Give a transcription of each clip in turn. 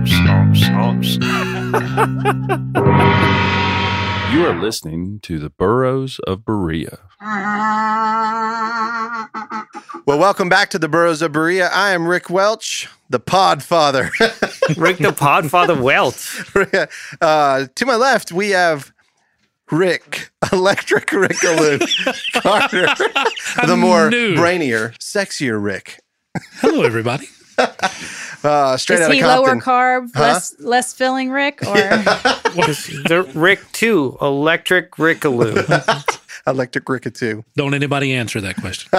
You are listening to the Burros of Berea. Well, welcome back to the Burros of Berea. I am Rick Welch, the pod father. Rick the Podfather Welt. uh, to my left, we have Rick, Electric Rickaloo Carter, the more knew. brainier, sexier Rick. Hello, everybody. Uh, straight Is out he of lower carb, Huh? less less filling, Rick? Or The Rick 2, Electric Rickaloo. Electric Rickatoo. Don't anybody answer that question.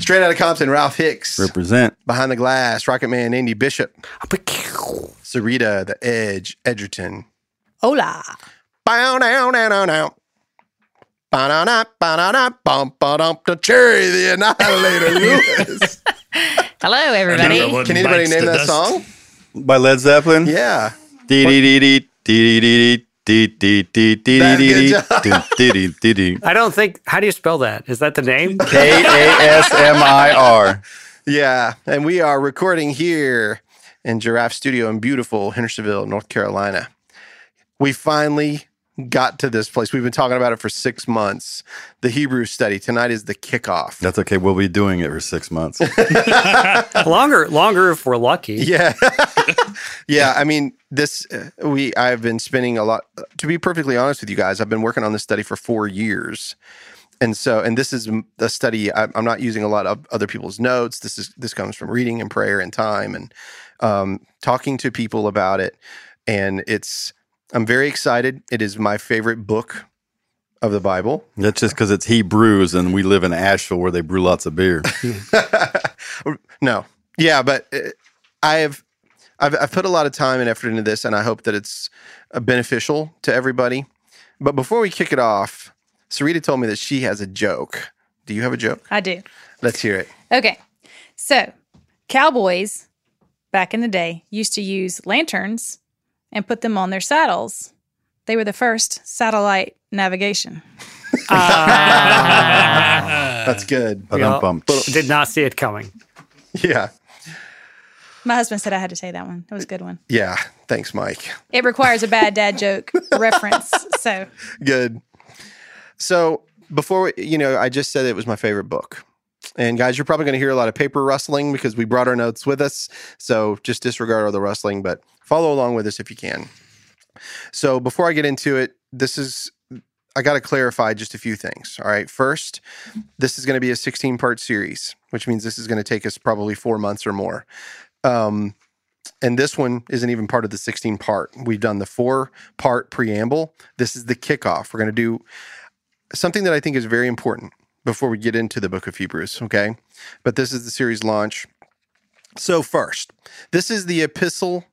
Straight out of Compton, Ralph Hicks. Represent. Behind the glass, Rocket Man, Andy Bishop. Sarita, The Edge, Edgerton. hola. Bow down, down, down, down. Ba-da-da, ba-da-da, bum, ba-dum, the Cherry the Annihilator Lewis. Hello, everybody. Another Can anybody bites name the that dust. song? By Led Zeppelin. Yeah. Dee dee dee dee dee dee dee dee dee dee dee good dee dee dee dee. I don't think. How do you spell that? Is that the name? K A S M I R. Yeah. And we are recording here in Giraffe Studio in beautiful Hendersonville, North Carolina. We finally got to this place. We've been talking about it for six months. The Hebrew study. Tonight is the kickoff. That's okay. We'll be doing it for six months. longer, longer if we're lucky. Yeah. yeah. I mean, this, uh, we, I've been spending a lot, to be perfectly honest with you guys, I've been working on this study for four years. And so, and this is a study, I, I'm not using a lot of other people's notes. This is, this comes from reading and prayer and time and um, talking to people about it. And it's, I'm very excited. It is my favorite book of the Bible. That's just because it's Hebrews and we live in Asheville where they brew lots of beer. no. Yeah, but uh, I have I've, I've put a lot of time and effort into this, and I hope that it's uh, beneficial to everybody. But before we kick it off, Sarita told me that she has a joke. Do you have a joke? I do. Let's hear it. Okay. So, cowboys back in the day used to use lanterns and put them on their saddles. They were the first satellite navigation. Uh, That's good. Ba-dum-bum. Did not see it coming. Yeah. My husband said I had to say that one. That was a good one. Yeah. Thanks, Mike. It requires a bad dad joke reference. So, Good. So before we, you know, I just said it was my favorite book. And guys, you're probably going to hear a lot of paper rustling because we brought our notes with us. So just disregard all the rustling, but follow along with us if you can. So before I get into it, this is I got to clarify just a few things. All right. First, this is going to be a 16 part series, which means this is going to take us probably four months or more. Um, and this one isn't even part of the 16 part. We've done the four part preamble. This is the kickoff. We're going to do something that I think is very important before we get into the book of Hebrews. Okay. But this is the series launch. So, first, this is the epistle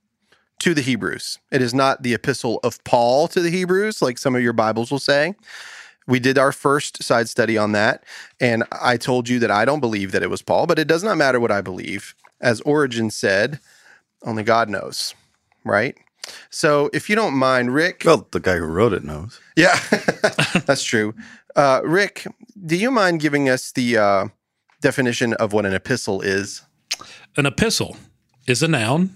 to the Hebrews. It is not the epistle of Paul to the Hebrews, like some of your Bibles will say. We did our first side study on that. And I told you that I don't believe that it was Paul, but it does not matter what I believe. As Origen said, only God knows, right? So if you don't mind, Rick. Well, the guy who wrote it knows. Yeah, that's true. Uh, Rick, do you mind giving us the uh, definition of what an epistle is? An epistle is a noun.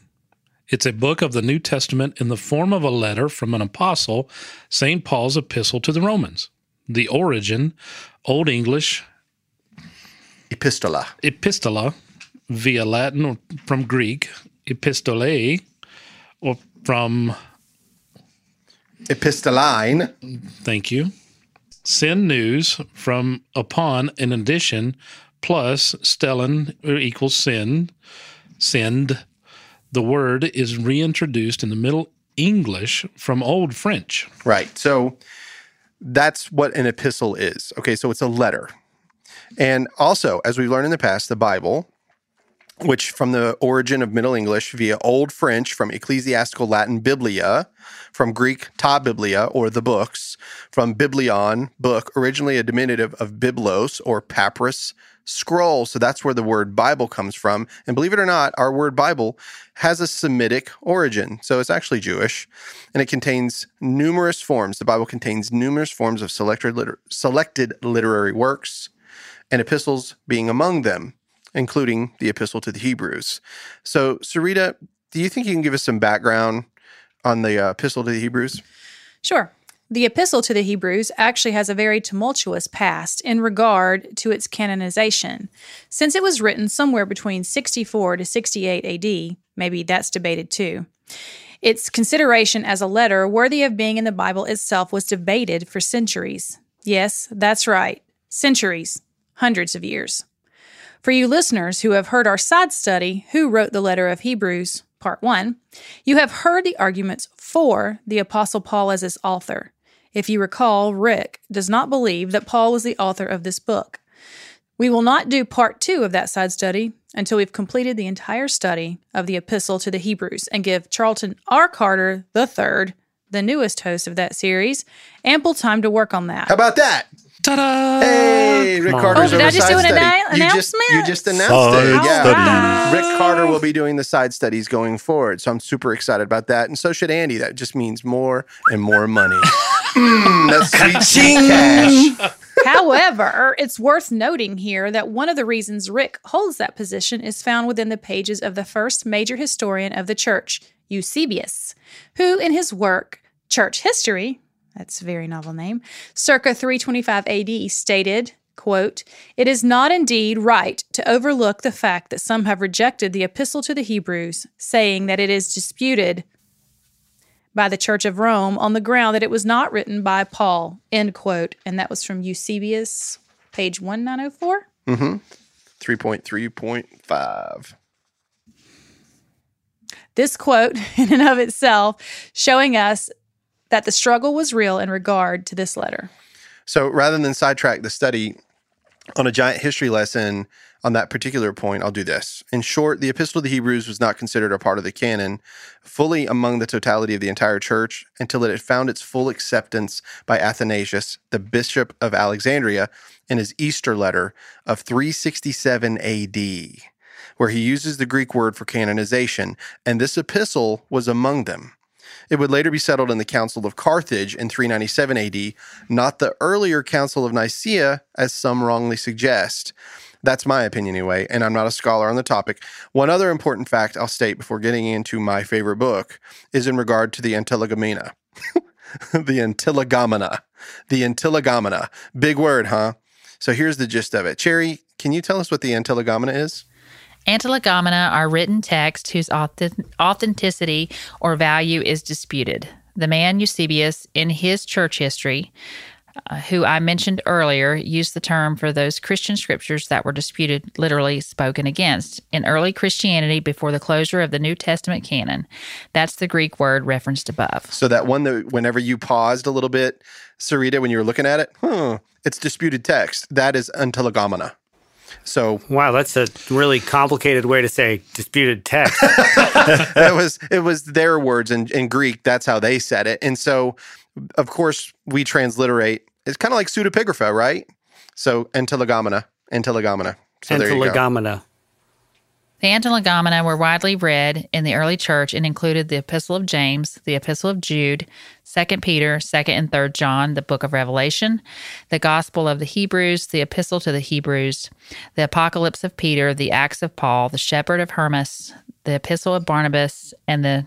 It's a book of the New Testament in the form of a letter from an apostle, St. Paul's epistle to the Romans. The origin, Old English, Epistola. epistola, via Latin or from Greek, epistole, or from, Epistoline. thank you, send news from upon, in addition, plus stellein or equals send, send. The word is reintroduced in the Middle English from Old French. Right. So that's what an epistle is. Okay. So it's a letter. And also, as we've learned in the past, the Bible which from the origin of Middle English via Old French from ecclesiastical Latin biblia, from Greek ta biblia or the books, from biblion, book, originally a diminutive of biblos or papyrus scroll. So that's where the word Bible comes from. And believe it or not, our word Bible has a Semitic origin. So it's actually Jewish and it contains numerous forms. The Bible contains numerous forms of selected, liter- selected literary works and epistles being among them, including the epistle to the Hebrews. So, Sarita, do you think you can give us some background on the uh, epistle to the Hebrews? Sure. The Epistle to the Hebrews actually has a very tumultuous past in regard to its canonization. Since it was written somewhere between 64 to 68 AD, maybe that's debated too, its consideration as a letter worthy of being in the Bible itself was debated for centuries. Yes, that's right, centuries, hundreds of years. For you listeners who have heard our side study, Who Wrote the Letter of Hebrews, Part 1, you have heard the arguments for the Apostle Paul as its author. If you recall, Rick does not believe that Paul was the author of this book. We will not do part two of that side study until we've completed the entire study of the Epistle to the Hebrews and give Charlton R. Carter III, the newest host of that series, ample time to work on that. How about that? Ta-da! Hey, Rick Come on. Carter's Oh, did over I just side do an study. annou- you just, you just announced it. Yeah. study. Rick Carter will be doing the side studies going forward. So I'm super excited about that. And so should Andy. That just means more and more money. Mm, that's sweet, sweet cash. However, it's worth noting here that one of the reasons Rick holds that position is found within the pages of the first major historian of the church, Eusebius, who in his work, Church History, that's a very novel name, circa 325 AD, stated, quote, It is not indeed right to overlook the fact that some have rejected the epistle to the Hebrews, saying that it is disputed by the Church of Rome on the ground that it was not written by Paul, end quote. And that was from Eusebius, page 1904. Mm-hmm. 3.3.5. This quote, in and of itself, showing us that the struggle was real in regard to this letter. So rather than sidetrack the study on a giant history lesson on that particular point, I'll do this. In short, the Epistle to the Hebrews was not considered a part of the canon fully among the totality of the entire church until it had found its full acceptance by Athanasius, the bishop of Alexandria, in his Easter letter of 367 AD, where he uses the Greek word for canonization, and this epistle was among them. It would later be settled in the Council of Carthage in 397 AD, not the earlier Council of Nicaea, as some wrongly suggest. That's my opinion anyway, and I'm not a scholar on the topic. One other important fact I'll state before getting into my favorite book is in regard to the Antilegomena. the Antilegomena. The Antilegomena. Big word, huh? So here's the gist of it. Cherry, can you tell us what the Antilegomena is? Antilegomena are written texts whose authenticity or value is disputed. The man Eusebius, in his church history, uh, who I mentioned earlier, used the term for those Christian scriptures that were disputed, literally spoken against, in early Christianity before the closure of the New Testament canon. That's the Greek word referenced above. So that one that whenever you paused a little bit, Sarita, when you were looking at it, huh, it's disputed text. That is Antilegomena. So Wow, that's a really complicated way to say disputed text. that was it was their words in, in Greek. That's how they said it. And so, of course, we transliterate. It's kind of like pseudepigrapha, right? So antilegomena, antilegomena. So there you go. Antilegomena. The Antilegomena were widely read in the early church and included the Epistle of James, the Epistle of Jude, 2 Peter, 2nd and 3rd John, the book of Revelation, the Gospel of the Hebrews, the Epistle to the Hebrews, the Apocalypse of Peter, the Acts of Paul, the Shepherd of Hermas, the Epistle of Barnabas, and the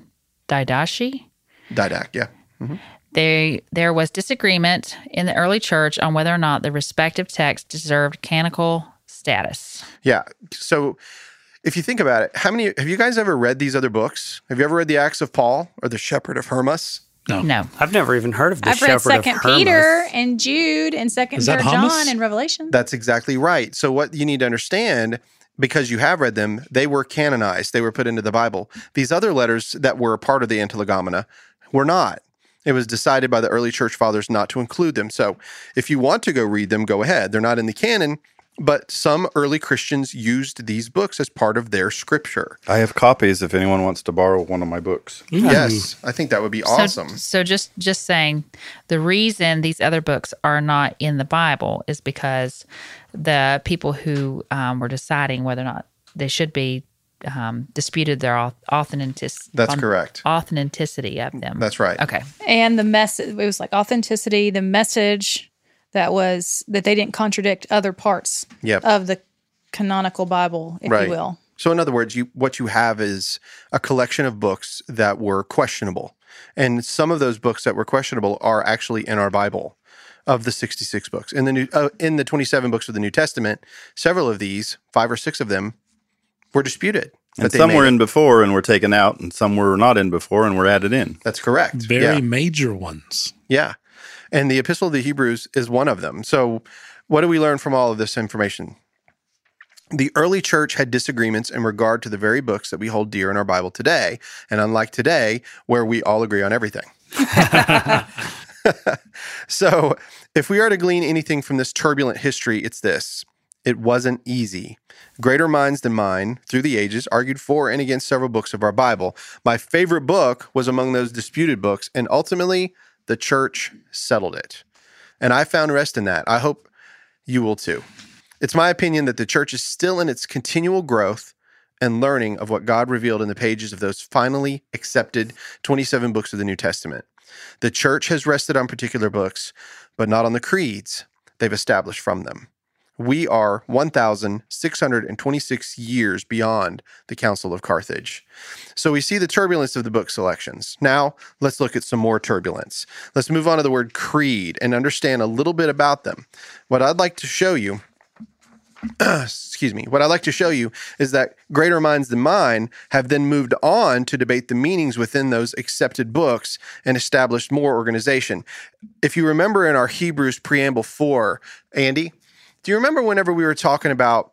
Didache. Didac, yeah. Mm-hmm. They, there was disagreement in the early church on whether or not the respective texts deserved canonical status. Yeah. So if you think about it, how many have you guys ever read these other books? Have you ever read the Acts of Paul or the Shepherd of Hermas? No. No, I've never even heard of the I've read Shepherd of Second Hermas. Peter and Jude and Second Third? John and Revelation. That's exactly right. So what you need to understand because you have read them, they were canonized. They were put into the Bible. These other letters that were a part of the Antilegomena were not. It was decided by the early church fathers not to include them. So if you want to go read them, go ahead. They're not in the canon, but some early Christians used these books as part of their scripture. I have copies if anyone wants to borrow one of my books. Yes, I think that would be awesome. So, so just just saying, the reason these other books are not in the Bible is because the people who um, were deciding whether or not they should be um, disputed their auth- authenticity. That's correct. Authenticity of them. That's right. Okay. and the message it was like authenticity the message that was that they didn't contradict other parts Yep. of the canonical bible if Right. you will So, in other words, you what you have is a collection of books that were questionable, and some of those books that were questionable are actually in our Bible. Of the sixty-six books in the new uh, in the twenty-seven books of the New Testament, several of these, five or six of them, were disputed. And some made were it. in before and were taken out, and some were not in before and were added in. That's correct. Very Yeah. major ones. Yeah. And the Epistle of the Hebrews is one of them. So, what do we learn from all of this information? The early church had disagreements in regard to the very books that we hold dear in our Bible today. And unlike today, where we all agree on everything. so, if we are to glean anything from this turbulent history, it's this it wasn't easy. Greater minds than mine through the ages argued for and against several books of our Bible. My favorite book was among those disputed books, and ultimately, the church settled it. And I found rest in that. I hope you will too. It's my opinion that the church is still in its continual growth and learning of what God revealed in the pages of those finally accepted 27 books of the New Testament. The church has rested on particular books, but not on the creeds they've established from them. We are 1,626 years beyond the Council of Carthage. So we see the turbulence of the book selections. Now, let's look at some more turbulence. Let's move on to the word creed and understand a little bit about them. What I'd like to show you excuse me, what I'd like to show you is that greater minds than mine have then moved on to debate the meanings within those accepted books and established more organization. If you remember in our Hebrews preamble 4, Andy, do you remember whenever we were talking about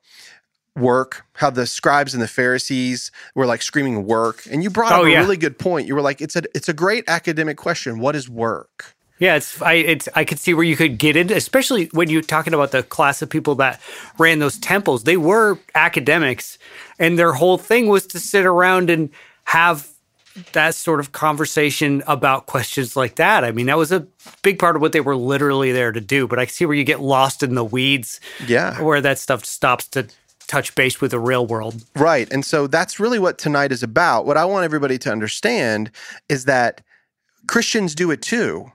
work, how the scribes and the Pharisees were like screaming work? And you brought Oh, up a really good point. You were like, it's a it's a great academic question. What is work? Yeah, it's I it's I could see where you could get into, especially when you're talking about the class of people that ran those temples. They were academics, and their whole thing was to sit around and have that sort of conversation about questions like that. I mean, that was a big part of what they were literally there to do. But I see where you get lost in the weeds, Yeah. where that stuff stops to touch base with the real world. Right. And so that's really what tonight is about. What I want everybody to understand is that Christians do it too.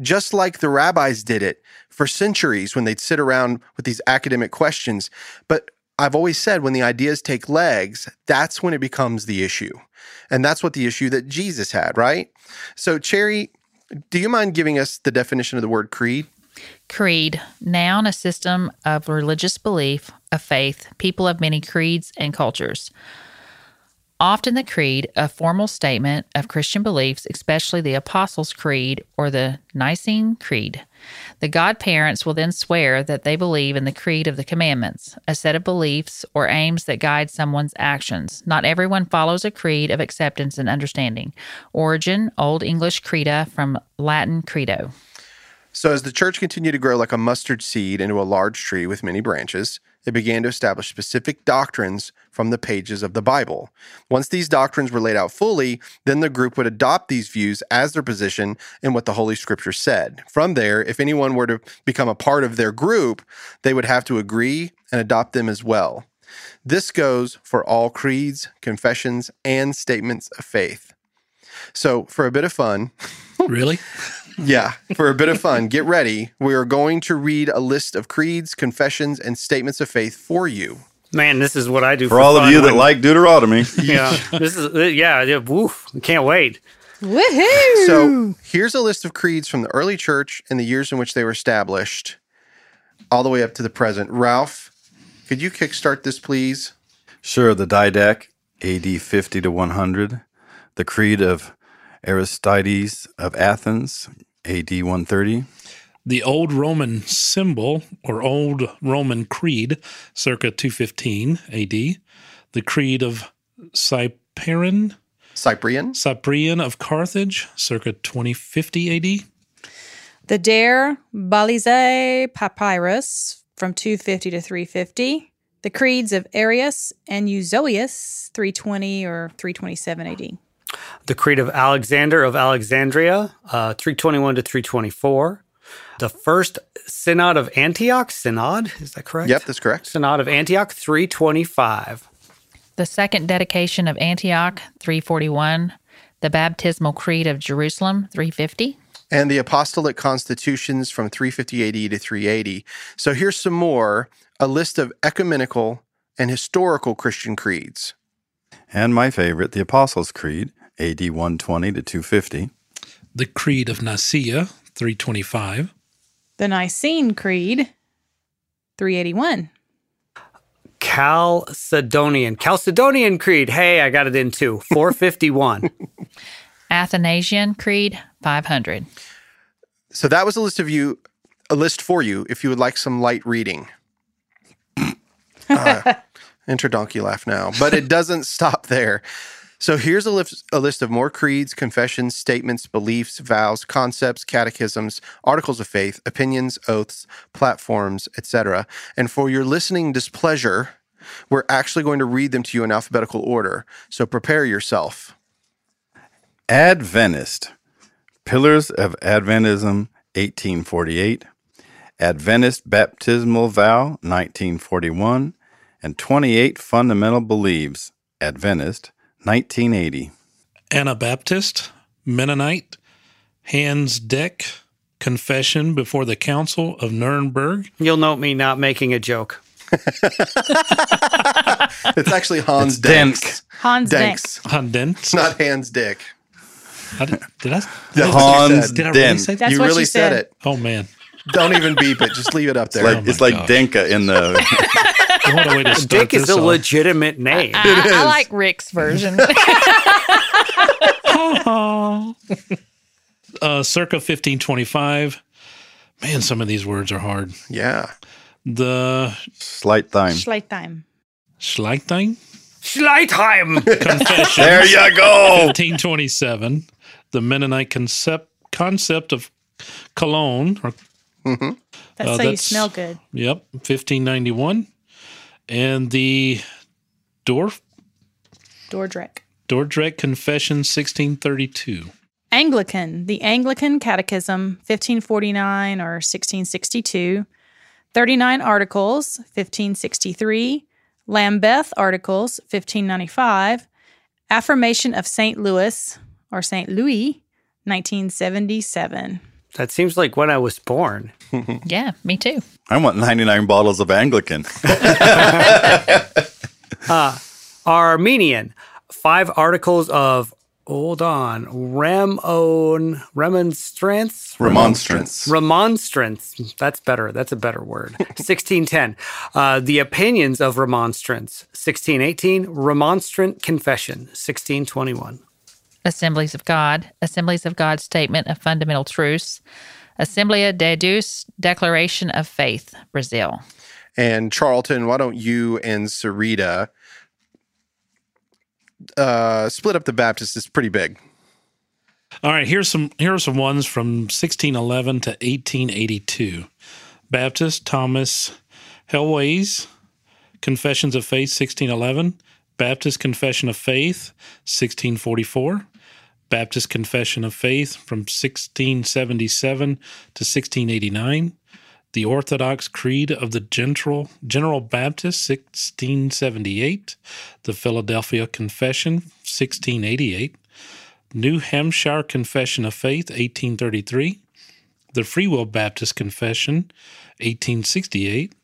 Just like the rabbis did it for centuries when they'd sit around with these academic questions. But I've always said when the ideas take legs, that's when it becomes the issue. And that's what the issue that Jesus had, right? So, Cherry, do you mind giving us the definition of the word creed? Creed, noun, a system of religious belief, a faith, people of many creeds and cultures. Often the creed, a formal statement of Christian beliefs, especially the Apostles' Creed or the Nicene Creed. The godparents will then swear that they believe in the creed of the commandments, a set of beliefs or aims that guide someone's actions. Not everyone follows a creed of acceptance and understanding. Origin, Old English creda from Latin credo. So, as the church continued to grow like a mustard seed into a large tree with many branches, it began to establish specific doctrines from the pages of the Bible. Once these doctrines were laid out fully, then the group would adopt these views as their position in what the Holy Scripture said. From there, if anyone were to become a part of their group, they would have to agree and adopt them as well. This goes for all creeds, confessions, and statements of faith. So, for a bit of fun, Really? Yeah, for a bit of fun, get ready. We are going to read a list of creeds, confessions, and statements of faith for you. Man, this is what I do For all of fun you that like Deuteronomy, Yeah, this is uh, yeah, yeah. Woof! Can't wait. Woohoo! So, here's a list of creeds from the early church and the years in which they were established, all the way up to the present. Ralph, could you kickstart this, please? sure, the Didac, AD 50 to 100, the Creed of Aristides of Athens, AD 130, The Old Roman symbol or Old Roman Creed, circa 215 AD. The Creed of Cyprian, Cyprian, Cyprian of Carthage, circa 2050 AD. The Der Balizeh Papyrus, from 250 to 350. The creeds of Arius and Euzoius, 320 or 327 AD. The Creed of Alexander of Alexandria, uh, 321 to 324. The first Synod of Antioch, Synod, is that correct? Yep, that's correct. Synod of Antioch, 325. The second dedication of Antioch, 341. The baptismal creed of Jerusalem, 350. and the apostolic constitutions from 350 AD to 380. So here's some more a list of ecumenical and historical Christian creeds. And my favorite, the Apostles' Creed, AD 120 to 250. The Creed of Nicaea, 325. The Nicene Creed, 381. Chalcedonian. Chalcedonian Creed. Hey, I got it in too. 451. Athanasian Creed, 500. So that was a list of you, a list for you if you would like some light reading. uh, enter donkey laugh now, but it doesn't stop there. So here's a list, a list of more creeds, confessions, statements, beliefs, vows, concepts, catechisms, articles of faith, opinions, oaths, platforms, etc. And for your listening displeasure, we're actually going to read them to you in alphabetical order. So prepare yourself. Adventist, Pillars of Adventism, 1848. Adventist Baptismal Vow, 1941. And 28 Fundamental Beliefs, Adventist, 1980. Anabaptist, Mennonite, Hans Deck, Confession before the Council of Nuremberg. You'll note me not making a joke. It's actually Hans It's Denck. Denks. Hans Denck. Denks, Hundent. not Hans Dick. I did, did I? That's what you Hans said. Did I really Dent. say that? That's you what really said said. it. Oh man, Don't even beep it. Just leave it up there. Like, Oh it's like gosh. Denka in the. what a way to start Dick is a off. legitimate name. I, I like Rick's version. uh, circa 1525. Man, some of these words are hard. Yeah. The Slight time. Schleitheim. Schleichtheim Schleitheim. Confession. There you go. 1527. The Mennonite concept concept of cologne. Or, That's Uh, so you smell good. yep, 1591. And the Dorf Dordrecht. Dordrecht Confession, 1632. Anglican, the Anglican Catechism, 1549 or 1662. 39 Articles, 1563. Lambeth Articles, 1595. Affirmation of St. Louis or St. Louis, 1977. That seems like when I was born. yeah, me too. I want 99 bottles of Anglican. Arminian. Five articles of, hold on, Ramon, remonstrance? Remonstrance. Remonstrance. That's better. That's a better word. 1610. Uh, the opinions of remonstrance. 1618. Remonstrant confession. 1621. Assemblies of God, Assemblies of God Statement of Fundamental Truths, Assembleia de Deus Declaration of Faith, Brazil. And Charlton, why don't you and Sarita uh, split up the Baptist? It's pretty big. All right, here's some here are some ones from 1611 to 1882. Baptist Thomas Helwys, Confessions of Faith 1611, Baptist Confession of Faith 1644, Baptist Confession of Faith from 1677 to 1689, the Orthodox Creed of the General General Baptist 1678, the Philadelphia Confession 1688, New Hampshire Confession of Faith, 1833, the Free Will Baptist Confession, 1868,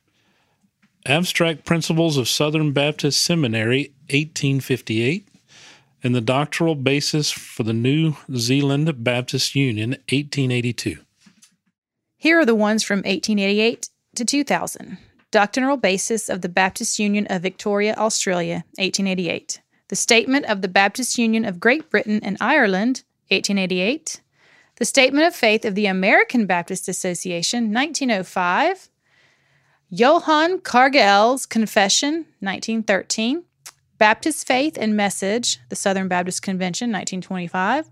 Abstract Principles of Southern Baptist Seminary, 1858, and the Doctrinal Basis for the New Zealand Baptist Union, 1882. Here are the ones from 1888 to 2000. Doctrinal Basis of the Baptist Union of Victoria, Australia, 1888. The Statement of the Baptist Union of Great Britain and Ireland, 1888. The Statement of Faith of the American Baptist Association, 1905. Johann Kargel's Confession, 1913. Baptist Faith and Message, the Southern Baptist Convention, 1925.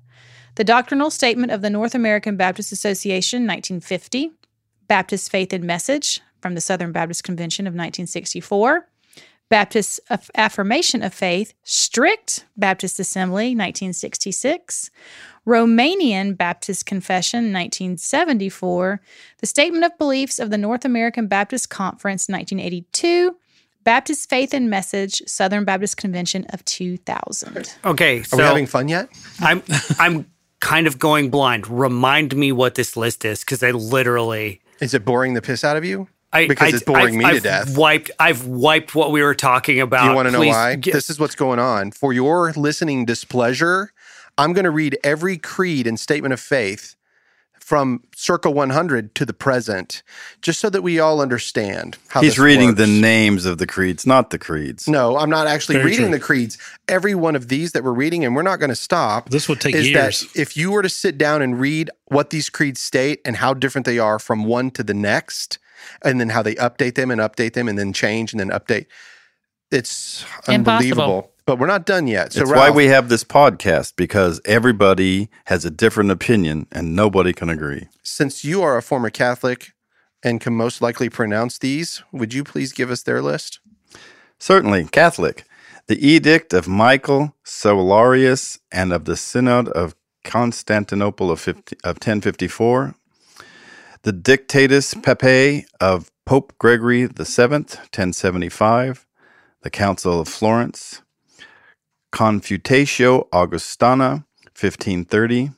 The Doctrinal Statement of the North American Baptist Association, 1950. Baptist Faith and Message, from the Southern Baptist Convention of 1964. Baptist Aff- Affirmation of Faith, Strict Baptist Assembly, 1966. Romanian Baptist Confession, 1974. The Statement of Beliefs of the North American Baptist Conference, 1982. Baptist Faith and Message, Southern Baptist Convention of 2000. Okay, Are we having fun yet? I'm I'm kind of going blind. Remind me what this list is because I literally Is it boring the piss out of you? I, Because I, it's boring I've- me to I've death. Wiped. I've wiped what we were talking about. Do you want to know why? get- this is what's going on. For your listening displeasure, I'm going to read every creed and statement of faith from circa 100 to the present, just so that we all understand how He's this reading the names of the creeds, not the creeds. No, I'm not actually Very reading true. the creeds. Every one of these that we're reading, and we're not going to stop. This would take is years. that if you were to sit down and read what these creeds state and how different they are from one to the next, and then how they update them and update them and then change and then update, it's Impossible. But we're not done yet. So It's why we have this podcast because everybody has a different opinion and nobody can agree. since you are a former Catholic and can most likely pronounce these, would you please give us their list? Certainly, Catholic. The Edict of Michael Solarius and of the Synod of Constantinople of, 50, of 1054. The Dictatus Papae of Pope Gregory VII, 1075. The Council of Florence. Confutatio Augustana, 1530.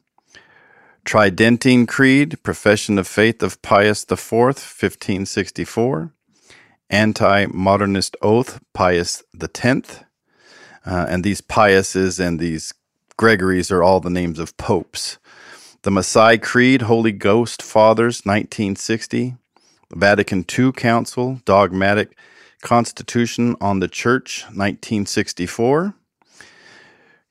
Tridentine Creed, Profession of Faith of Pius IV, 1564 anti modernist oath, Pius X. Uh, and these Piuses and these Gregories are all the names of popes. The Masai Creed, Holy Ghost Fathers, 1960. The Vatican II Council, Dogmatic Constitution on the Church, 1964.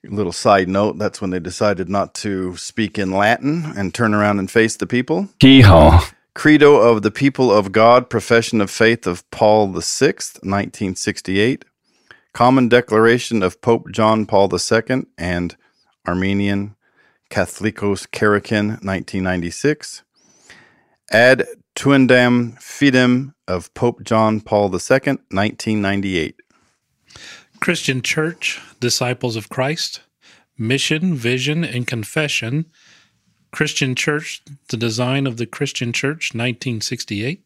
Little side note that's when they decided not to speak in Latin and turn around and face the people. Hee-haw. Credo of the People of God, Profession of Faith of Paul VI, 1968. Common Declaration of Pope John Paul II and Armenian Catholicos Karekin, 1996. Ad Tuendam Fidem of Pope John Paul II, 1998. Christian Church, Disciples of Christ, Mission, Vision, and Confession. Christian Church, The Design of the Christian Church, 1968.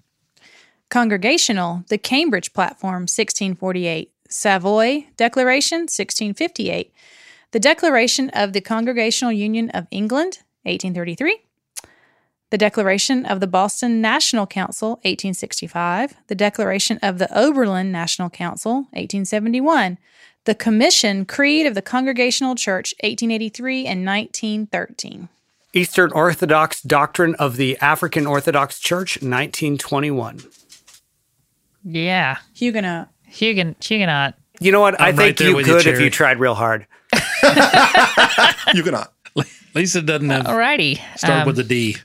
Congregational, the Cambridge Platform, 1648. Savoy Declaration, 1658. The Declaration of the Congregational Union of England, 1833. The Declaration of the Boston National Council, 1865. The Declaration of the Oberlin National Council, 1871. The Commission Creed of the Congregational Church, 1883 and 1913. Eastern Orthodox Doctrine of the African Orthodox Church, 1921. Yeah. Huguenot. Huguenot. Huguenot. You know what? i I'm think right you with you, could if you tried real hard. You cannot. Lisa doesn't have Alrighty. start Um, with a D.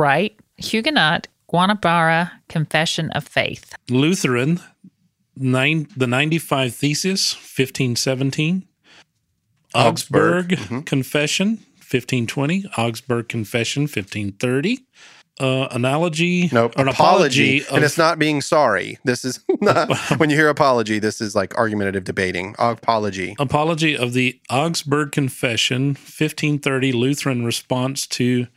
right. Huguenot, Guanabara Confession of Faith. Lutheran, nine, the 95 Thesis, 1517. Augsburg. Augsburg Confession, 1520. Augsburg Confession, 1530. Uh, analogy, No, an apology. apology, and it's not being sorry. This is not, when you hear apology, this is like argumentative debating. Apology. apology of the Augsburg Confession, 1530 Lutheran response to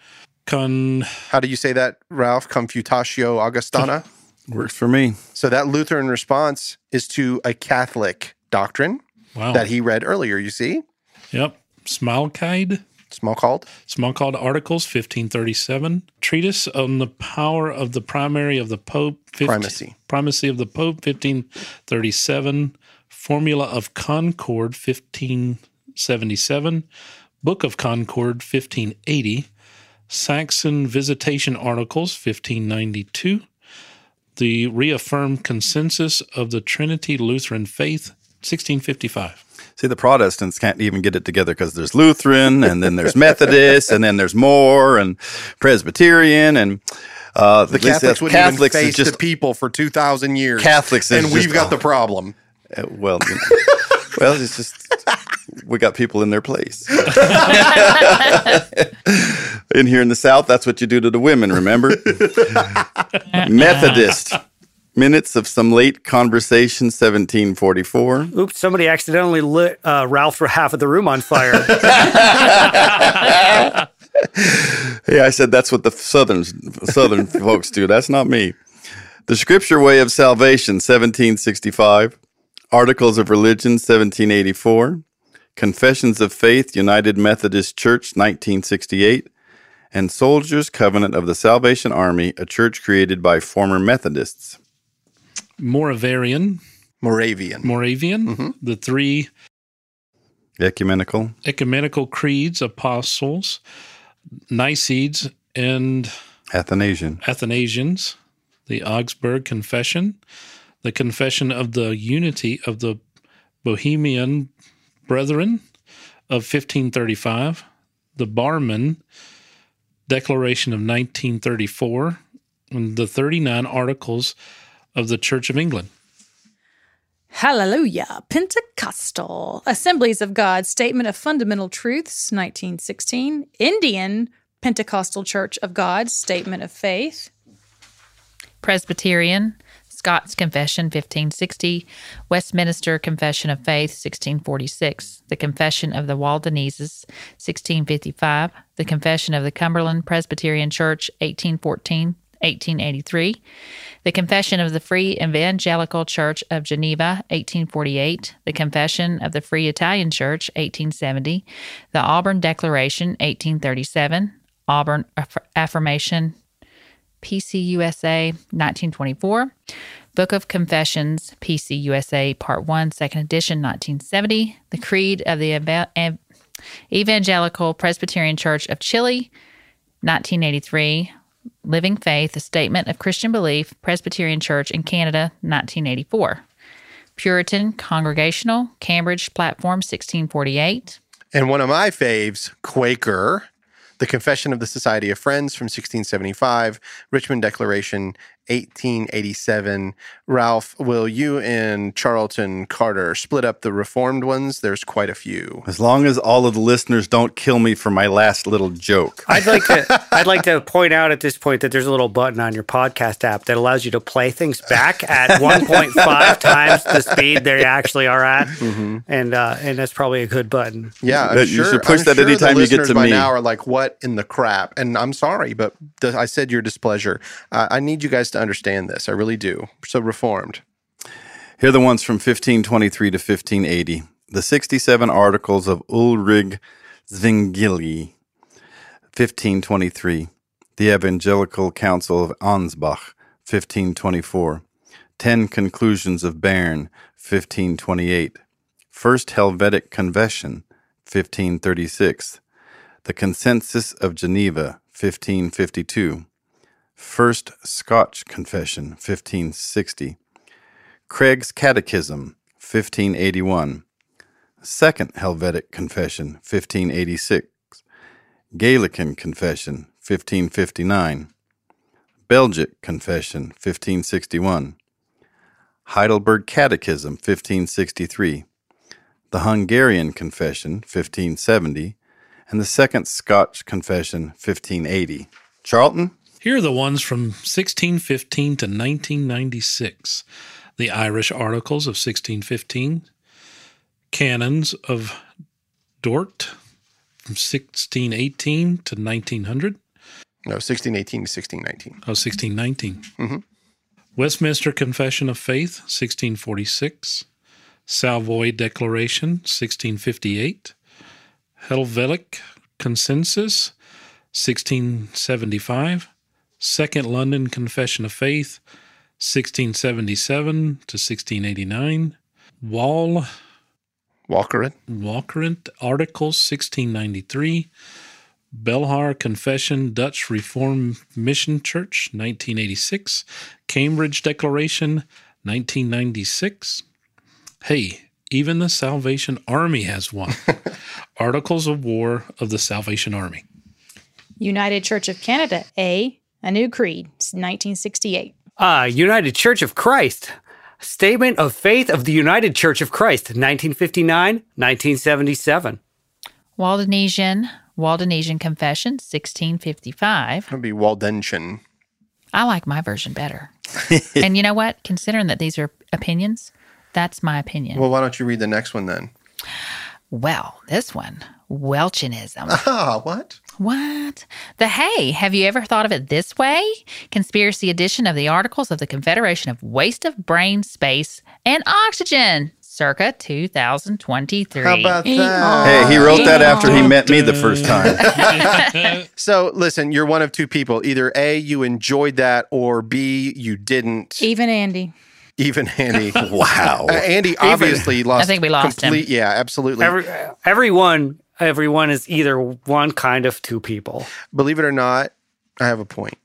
con. How do you say that, Ralph? Confutatio Augustana? Works for me. so that Lutheran response is to a Catholic doctrine Wow. that he read earlier, you see? Yep. Smalkide. Small called. Smalcald articles, 1537. Treatise on the power of the primary of the Pope. 15 Primacy. Primacy of the Pope, 1537. Formula of Concord, 1577. Book of Concord, 1580. Saxon Visitation Articles, 1592. The Reaffirmed Consensus of the Trinity Lutheran Faith, 1655. See, the Protestants can't even get it together because there's Lutheran, and then there's Methodist, and then there's more, and Presbyterian, and uh, The Catholics wouldn't Catholics even is face just the people for 2,000 years. Catholics is and we've just- got the problem. Uh, well, you know, well, it's just we got people in their place. in here in the South, that's what you do to the women. Remember, Methodist. Minutes of some late conversation, 1744. Oops, somebody accidentally lit uh, Ralph for half of the room on fire. Hey, I said that's what the southern southern folks do. That's not me. The Scripture Way of Salvation, 1765. Articles of Religion, 1784. Confessions of Faith, United Methodist Church, 1968. And Soldiers Covenant of the Salvation Army, a church created by former Methodists. Moravian, Moravian. Moravian, mm-hmm. the three Ecumenical. ecumenical creeds, apostles, Nicedes, and Athanasian. Athanasians, the Augsburg Confession, the Confession of the Unity of the Bohemian Brethren of 1535, the Barmen Declaration of 1934, and the 39 Articles of the Church of England. Hallelujah. Pentecostal. Assemblies of God Statement of Fundamental Truths, 1916. Indian Pentecostal Church of God Statement of Faith. Presbyterian, Scots Confession 1560, Westminster Confession of Faith 1646, the Confession of the Waldenses 1655, the Confession of the Cumberland Presbyterian Church 1814. 1883, the Confession of the Free Evangelical Church of Geneva, 1848, the Confession of the Free Italian Church, 1870, the Auburn Declaration, 1837, Auburn Aff- Affirmation, PCUSA 1924, Book of Confessions, PCUSA Part 1, Second Edition 1970, The Creed of the Eva- Ev- Evangelical Presbyterian Church of Chile 1983, Living Faith, A Statement of Christian Belief, Presbyterian Church in Canada 1984, Puritan Congregational, Cambridge Platform 1648, And one of my faves, Quaker, the Confession of the Society of Friends from 1675, Richmond Declaration 1887. Ralph, will you and Charlton Carter split up the reformed ones? There's quite a few. As long as all of the listeners don't kill me for my last little joke. I'd like to I'd like to point out at this point that there's a little button on your podcast app that allows you to play things back at 1.5 times the speed they actually are at, and uh, and that's probably a good button. Yeah, I'm you sure, should push I'm that sure anytime you get listeners to by me. now are like, "What in the crap?" And I'm sorry, but th- I said your displeasure. Uh, I need you guys to understand this. I really do. So reformed. Here are the ones from 1523 to 1580. The 67 articles of Ulrich Zwingli, 1523. The Evangelical Council of Ansbach, 1524. Ten Conclusions of Bern, 1528. First Helvetic Confession, 1536. The Consensus of Geneva, 1552. First Scotch Confession, 1560. Craig's Catechism, 1581. Second Helvetic Confession, 1586. Gallican Confession, 1559. Belgic Confession, 1561. Heidelberg Catechism, 1563. The Hungarian Confession, 1570. And the Second Scotch Confession, 1580. Charlton? Here are the ones from 1615 to 1996 the Irish Articles of 1615, Canons of Dort from 1618 to 1900. No, 1618 to 1619. Oh, 1619. Mm-hmm. Westminster Confession of Faith, 1646. Savoy Declaration, 1658. Helvetic Consensus, 1675. Second London Confession of Faith, 1677 to 1689. Wall Walker it. Walcheren Articles 1693, Belhar Confession Dutch Reformed Mission Church 1986, Cambridge Declaration 1996. Hey, even the Salvation Army has one. Articles of War of the Salvation Army. United Church of Canada, A. A New Creed, 1968. Uh, United Church of Christ. Statement of Faith of the United Church of Christ, 1959, 1977. Waldenesian, Waldenesian Confession 1655, That'd be Waldensian. I like my version better. and you know what? Considering that these are opinions, that's my opinion. Well, why don't you read the next one then? Well, this one, Welchianism. Ah, what? What? The hey, have you ever thought of it this way? Conspiracy edition of the Articles of the Confederation of Waste of Brain Space and Oxygen, circa 2023. How about that? Hey, he wrote that after he met me the first time. So, listen, you're one of two people. Either A, you enjoyed that, or B, you didn't. Even Andy. Even Andy. wow. Uh, Andy obviously lost. I think we lost him. Yeah, absolutely. Every, everyone, everyone is either one kind of two people. Believe it or not, I have a point.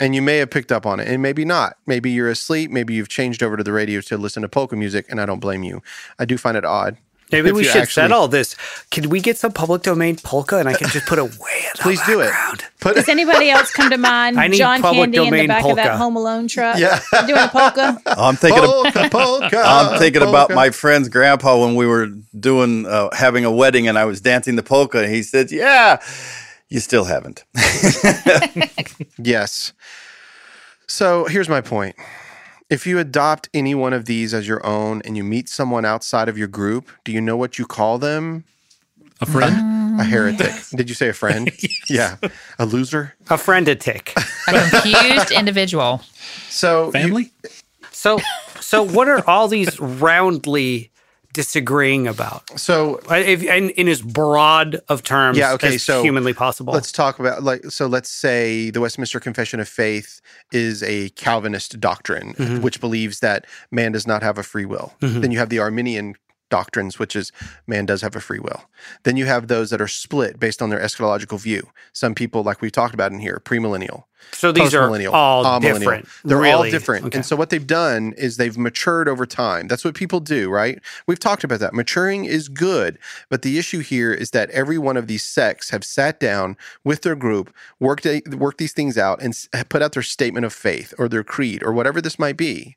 And you may have picked up on it, and maybe not. Maybe you're asleep. Maybe you've changed over to the radio to listen to polka music, and I don't blame you. I do find it odd. Maybe If we should actually- settle this. Can we get some public domain polka and I can just put it way in the Please do it. background? Put Does anybody else come to mind? I need John public Candy in the domain back of that polka. Home Alone truck. Yeah. doing a polka. I'm thinking of, polka, polka. I'm thinking about my friend's grandpa when we were doing uh, having a wedding and I was dancing the polka and he said, "Yeah, you still haven't." Yes. So here's my point. If you adopt any one of these as your own and you meet someone outside of your group, do you know what you call them? A friend? Um, a heretic. Did you say a friend? Yeah. A loser? A friend a tick. A confused individual. So you- Family? So, so what are all these roundly disagreeing about? so If, in, in as broad of terms Yeah, okay, as so humanly possible. let's talk about like so let's say the Westminster Confession of Faith is a Calvinist doctrine mm-hmm. which believes that man does not have a free will. Mm-hmm. Then you have the Arminian doctrines which is man does have a free will. Then you have those that are split based on their eschatological view. Some people like we've talked about in here, premillennial, so these are all different. They're all different. Okay. And so what they've done is they've matured over time. That's what people do, right? We've talked about that. Maturing is good, but the issue here is that every one of these sects have sat down with their group, worked worked these things out, and put out their statement of faith or their creed or whatever this might be.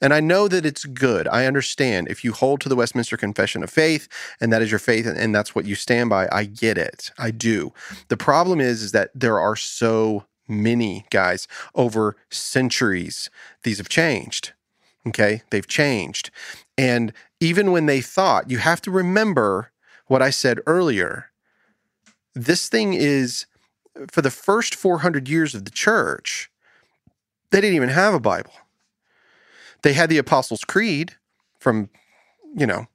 And I know that it's good. I understand if you hold to the Westminster Confession of Faith and that is your faith and, and that's what you stand by, I get it. I do. The problem is, is that there are so many guys over centuries. These have changed. Okay. They've changed. And even when they thought, you have to remember what I said earlier. This thing is for the first 400 years of the church, they didn't even have a Bible. They had the Apostles' Creed from, you know,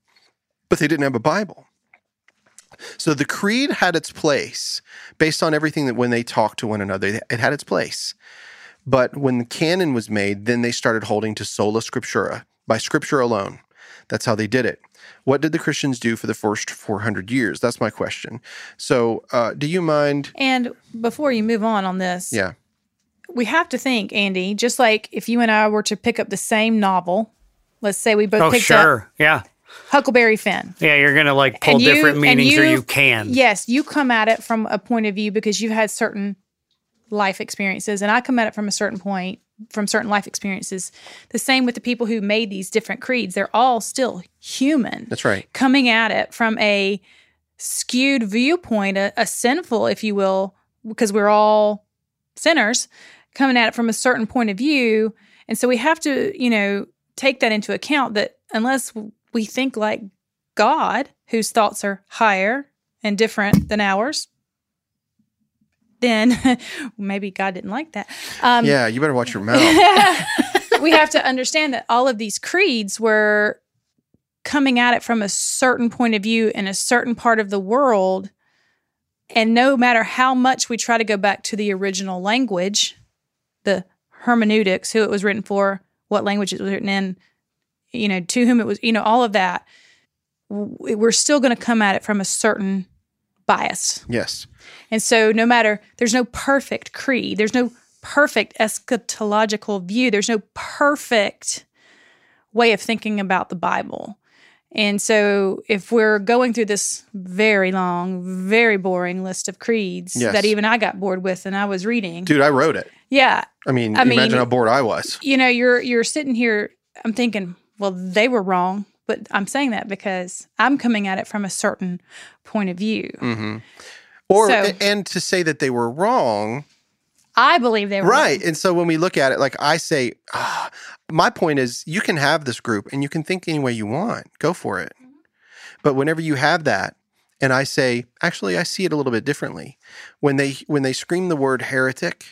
but they didn't have a Bible. So the creed had its place based on everything that when they talked to one another, it had its place. But when the canon was made, then they started holding to sola scriptura, by scripture alone. That's how they did it. What did the Christians do for the first 400 years? That's my question. So, uh, do you mind? And before you move on on this, Yeah. We have to think, Andy, just like if you and I were to pick up the same novel, let's say we both Oh, picked up sure. Yeah. Huckleberry Finn. Yeah. You're going to like pull you- different and meanings or you- you can. Yes, you come at it from a point of view because you've had certain life experiences, and I come at it from a certain point, from certain life experiences. The same with the people who made these different creeds. They're all still human. That's right. Coming at it from a skewed viewpoint, a, a sinful, if you will, because we're all sinners, coming at it from a certain point of view. And so we have to, you know, take that into account that unless we think like God, whose thoughts are higher and different than ours, then maybe God didn't like that. Um, Yeah, you better watch your mouth. we have to understand that all of these creeds were coming at it from a certain point of view in a certain part of the world. And no matter how much we try to go back to the original language, the hermeneutics, who it was written for, what language it was written in, you know, to whom it was, you know, all of that, we're still going to come at it from a certain bias. yes. And so, no matter, there's no perfect creed, there's no perfect eschatological view, there's no perfect way of thinking about the Bible. And so, if we're going through this very long, very boring list of creeds Yes. that even I got bored with and I was reading, Dude, I wrote it. yeah, I mean, I mean- imagine how bored I was. you know, you're you're sitting here. I'm thinking, well, they were wrong, but I'm saying that because I'm coming at it from a certain point of view. hmm Or So- and to say that they were wrong I believe they were Right. And so when we look at it, like I say, ah, my point is you can have this group and you can think any way you want. Go for it. But whenever you have that, and I say, actually, I see it a little bit differently. When they when they scream the word heretic,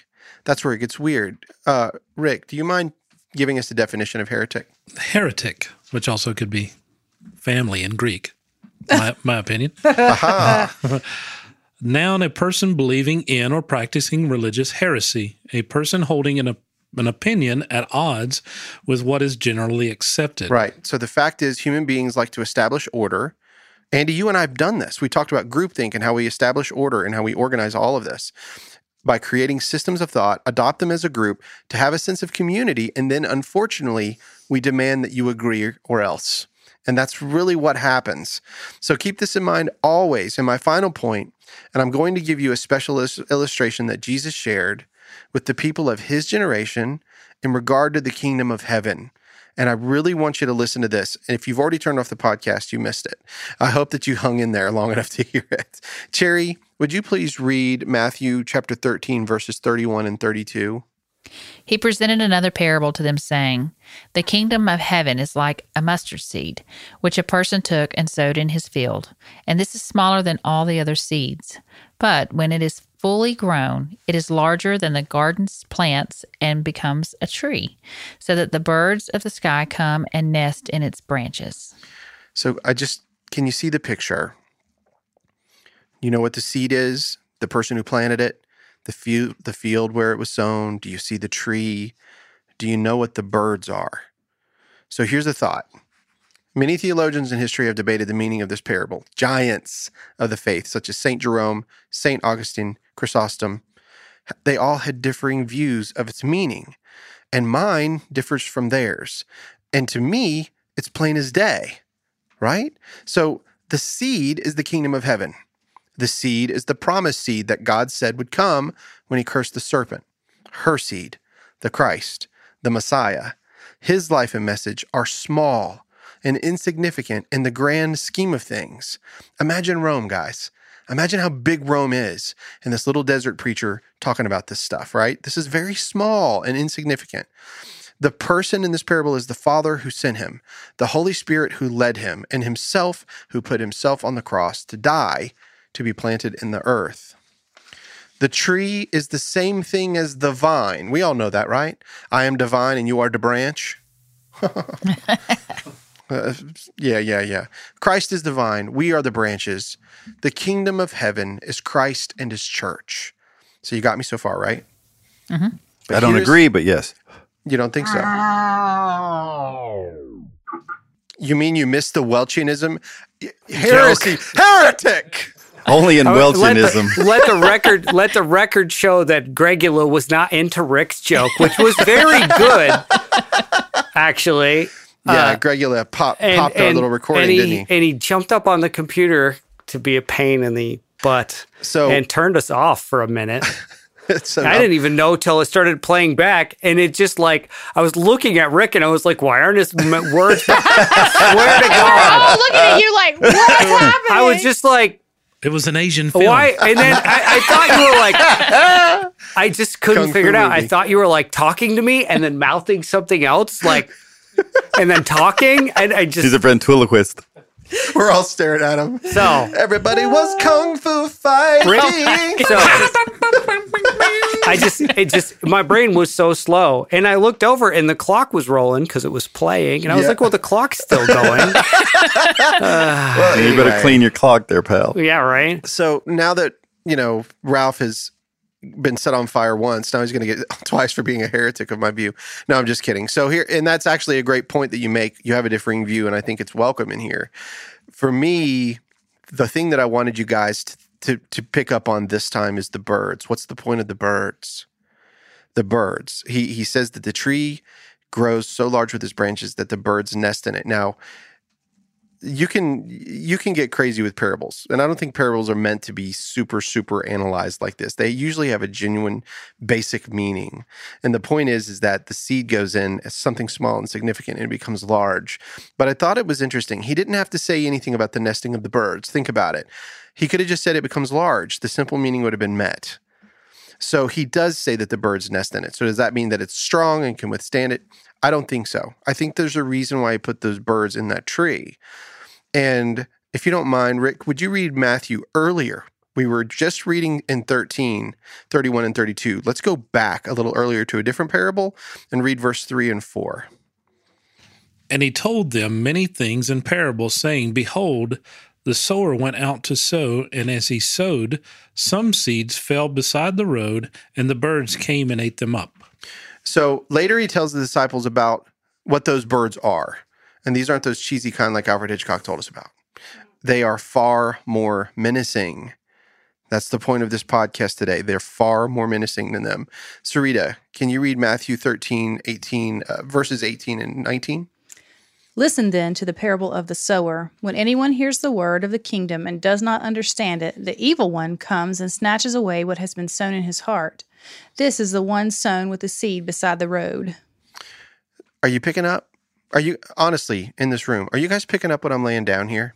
that's where it gets weird. Uh, Rick, do you mind giving us the definition of heretic? Heretic, which also could be family in Greek, my, my opinion. Aha. Noun, a person believing in or practicing religious heresy, a person holding an, an opinion at odds with what is generally accepted. right. So the fact is, human beings like to establish order. Andy, you and I have done this. We talked about groupthink and how we establish order and how we organize all of this by creating systems of thought, adopt them as a group to have a sense of community, and then unfortunately, we demand that you agree or else. And that's really what happens. So keep this in mind always. And my final point, and I'm going to give you a special illustration that Jesus shared with the people of his generation in regard to the kingdom of heaven. And I really want you to listen to this. And if you've already turned off the podcast, you missed it. I hope that you hung in there long enough to hear it. Cherry, would you please read Matthew chapter 13, verses 31 and 32? He presented another parable to them, saying, The kingdom of heaven is like a mustard seed, which a person took and sowed in his field. And this is smaller than all the other seeds. But when it is fully grown, it is larger than the garden's plants and becomes a tree, so that the birds of the sky come and nest in its branches. So I just, can you see the picture? You know what the seed is? The person who planted it? The field, the field where it was sown? Do you see the tree? Do you know what the birds are? So here's a thought. Many theologians in history have debated the meaning of this parable. Giants of the faith, such as St. Jerome, St. Augustine, Chrysostom, they all had differing views of its meaning, and mine differs from theirs. And to me, it's plain as day, right? So the seed is the kingdom of heaven. The seed is the promised seed that God said would come when he cursed the serpent. Her seed, the Christ, the Messiah, his life and message are small and insignificant in the grand scheme of things. Imagine Rome, guys. Imagine how big Rome is and this little desert preacher talking about this stuff, right? This is very small and insignificant. The person in this parable is the Father who sent him, the Holy Spirit who led him, and himself who put himself on the cross to die to be planted in the earth. The tree is the same thing as the vine. We all know that, right? I am divine and you are the branch. Uh, yeah, yeah, yeah. Christ is the vine. We are the branches. The kingdom of heaven is Christ and his church. So you got me so far, right? Mhm. I don't agree, but yes. You don't think so? You mean you missed the Welchianism? Heresy. Heretic. Only in Uh, let, Welchianism. the, let the record let the record show that Gregula was not into Rick's joke, which was very good, actually. Yeah, Uh, Gregula pop, and- popped our and- little recording, and he, didn't he? And he jumped up on the computer to be a pain in the butt So, and turned us off for a minute. I didn't even know till it started playing back, and it just like I was looking at Rick, and I was like, "Why aren't his m- words?" back? I swear to God, Oh, looking at you like, what's happening? I was just like, It was an Asian film. "Why?" And then I, I thought you were like, I just couldn't Kung figure fu it out. I thought you were like talking to me and then mouthing something else, like, and then talking, and I just He's a ventriloquist. We're all staring at him. so. Everybody was kung fu fighting. So I just, it just, my brain was so slow, and I looked over, and the clock was rolling because it was playing, and I was Yeah. like, "Well, the clock's still going." Well, You better anyway. clean your clock there, pal. yeah, right. So now that you know Ralph has been set on fire once, now he's going to get twice for being a heretic of my view. No, I'm just kidding. So here, and that's actually a great point that you make. You have a differing view, and I think it's welcome in here. For me, the thing that I wanted you guys to to, to pick up on this time is the birds. What's the point of the birds? The birds. He he says that the tree grows so large with its branches that the birds nest in it. Now, you can you can get crazy with parables and i don't think parables are meant to be super super analyzed like this they usually have a genuine basic meaning and the point is is that the seed goes in as something small and significant and it becomes large but i thought it was interesting he didn't have to say anything about the nesting of the birds think about it he could have just said it becomes large the simple meaning would have been met So he does say that the birds nest in it. So does that mean that it's strong and can withstand it? I don't think so. I think there's a reason why he put those birds in that tree. And if you don't mind, Rick, would you read Matthew earlier? We were just reading in 13, 31 and 32. Let's go back a little earlier to a different parable and read verse 3 and 4. And he told them many things in parables, saying, Behold, the sower went out to sow, and as he sowed, some seeds fell beside the road, and the birds came and ate them up. So later he tells the disciples about what those birds are. And these aren't those cheesy kind like Alfred Hitchcock told us about. They are far more menacing. That's the point of this podcast today. They're far more menacing than them. Sarita, can you read Matthew 13, 18, uh, verses 18 and 19? Listen then to the parable of the sower. When anyone hears the word of the kingdom and does not understand it, the evil one comes and snatches away what has been sown in his heart. This is the one sown with the seed beside the road. Are you picking up? Are you, honestly, in this room, are you guys picking up what I'm laying down here?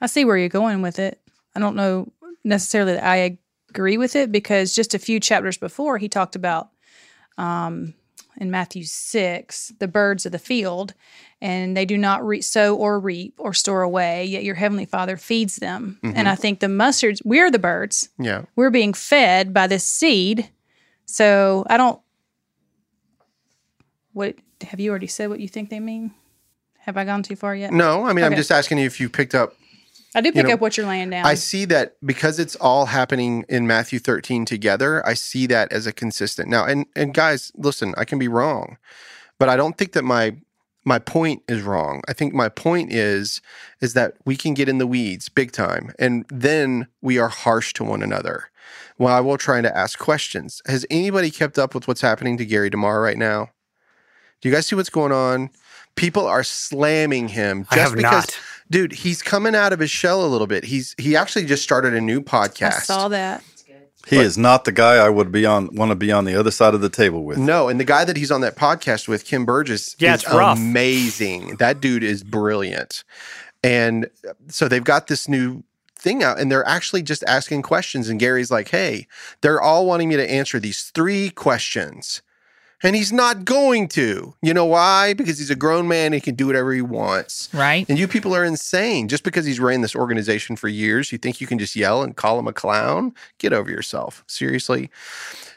I see where you're going with it. I don't know necessarily that I agree with it because just a few chapters before he talked about um, in Matthew 6 the birds of the field and they do not re- sow or reap or store away yet your heavenly father feeds them and i think the mustards we're the birds Yeah. we're being fed by this seed so i don't what have you already said what you think they mean have i gone too far yet No, I mean, I'm just asking you if you picked up i do pick know, up what you're laying down I see that because it's all happening in Matthew 13 together, I see that as a consistent. Now, and and guys, listen, I can be wrong, but I don't think that my my point is wrong. I think my point is is that we can get in the weeds big time and then we are harsh to one another. While we're trying to ask questions. Has anybody kept up with what's happening to Gary DeMar right now? Do you guys see what's going on? People are slamming him I just have because not. dude, he's coming out of his shell a little bit. He's he actually just started a new podcast. i saw that He is not the guy I would be on want to be on the other side of the table with. No, and the guy that he's on that podcast with, Kim Burgess, Yeah, is it's rough. amazing. That dude is brilliant. And so they've got this new thing out and they're actually just asking questions. And Gary's like, hey, they're all wanting me to answer these three questions. And he's not going to. You know why? Because he's a grown man. He can do whatever he wants. Right? And you people are insane. Just because he's ran this organization for years, you think you can just yell and call him a clown? Get over yourself. Seriously.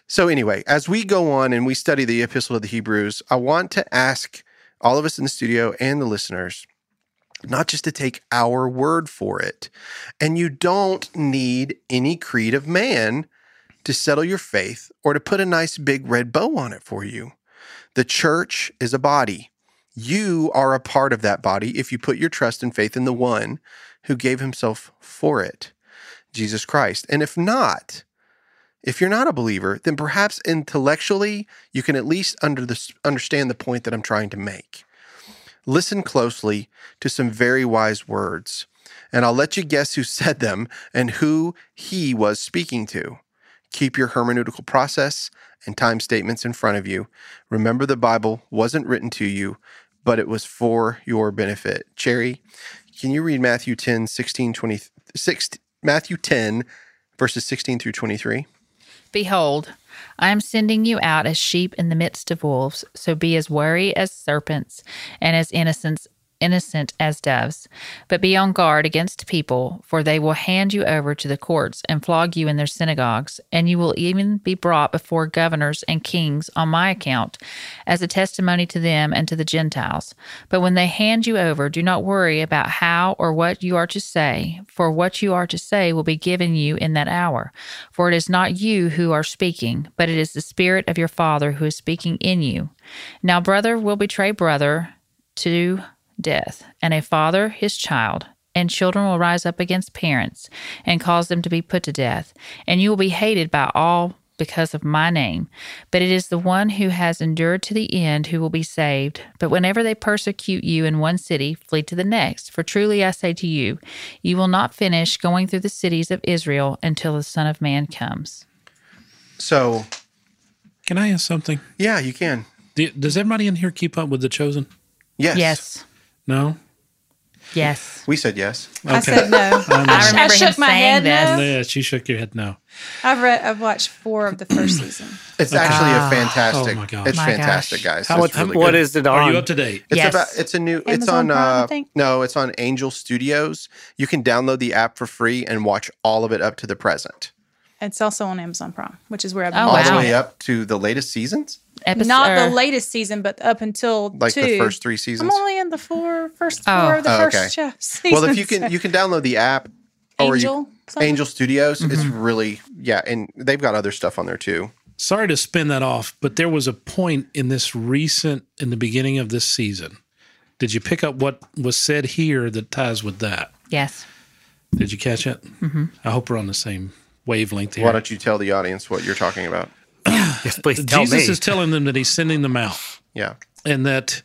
So, anyway, as we go on and we study the Epistle of the Hebrews, I want to ask all of us in the studio and the listeners not just to take our word for it. And you don't need any creed of man to settle your faith or to put a nice big red bow on it for you. The church is a body. You are a part of that body if you put your trust and faith in the one who gave himself for it, Jesus Christ. And if not, if you're not a believer, then perhaps intellectually you can at least under the, understand the point that I'm trying to make. Listen closely to some very wise words, and I'll let you guess who said them and who he was speaking to. Keep your hermeneutical process and time statements in front of you. Remember, the Bible wasn't written to you, but it was for your benefit. Cherry, can you read Matthew 10, 16, 20, 6, Matthew 10, verses 16 through 23? Behold, I am sending you out as sheep in the midst of wolves, so be as wary as serpents and as innocent innocent as doves. But be on guard against people, for they will hand you over to the courts and flog you in their synagogues, and you will even be brought before governors and kings on my account, as a testimony to them and to the Gentiles. But when they hand you over, do not worry about how or what you are to say, for what you are to say will be given you in that hour. For it is not you who are speaking, but it is the Spirit of your Father who is speaking in you. Now, brother will betray brother to death, and a father his child. And children will rise up against parents and cause them to be put to death. And you will be hated by all because of my name. But it is the one who has endured to the end who will be saved. But whenever they persecute you in one city, flee to the next. For truly I say to you, you will not finish going through the cities of Israel until the Son of Man comes. So, Can I ask something? yeah, you can. Do- Does everybody in here keep up with the chosen? Yes. Yes. No. Yes. We said yes. I said no. I know. I remember shook him my saying head this. no. Yeah, she shook your head no. I've read. I've watched four of the first season. It's actually Ah. a fantastic. Oh my gosh. It's My fantastic, gosh. guys. How, it's really what good. is it on? Are you up to date? It's Yes. about it's a new it's on Prime, I uh think? no, it's on Angel Studios. You can download the app for free and watch all of it up to the present. It's also on Amazon Prime, which is where I've been Oh, all watching the way up to the latest seasons, Episode, Not the latest season, but up until like two. the first 3 seasons. I'm only in the four first Oh. four of the Oh, first okay. show seasons. Well, if you can you can download the app or Angel, you. Angel Studios, it's Mm-hmm. really yeah, and they've got other stuff on there too. Sorry to spin that off, but there was a point in this recent, in the beginning of this season. Did you pick up what was said here that ties with that? Yes. Did you catch it? Mm-hmm. I hope we're on the same wavelength here. Why don't you tell the audience what you're talking about? yes, please tell Jesus me. is telling them that he's sending them out Yeah. and that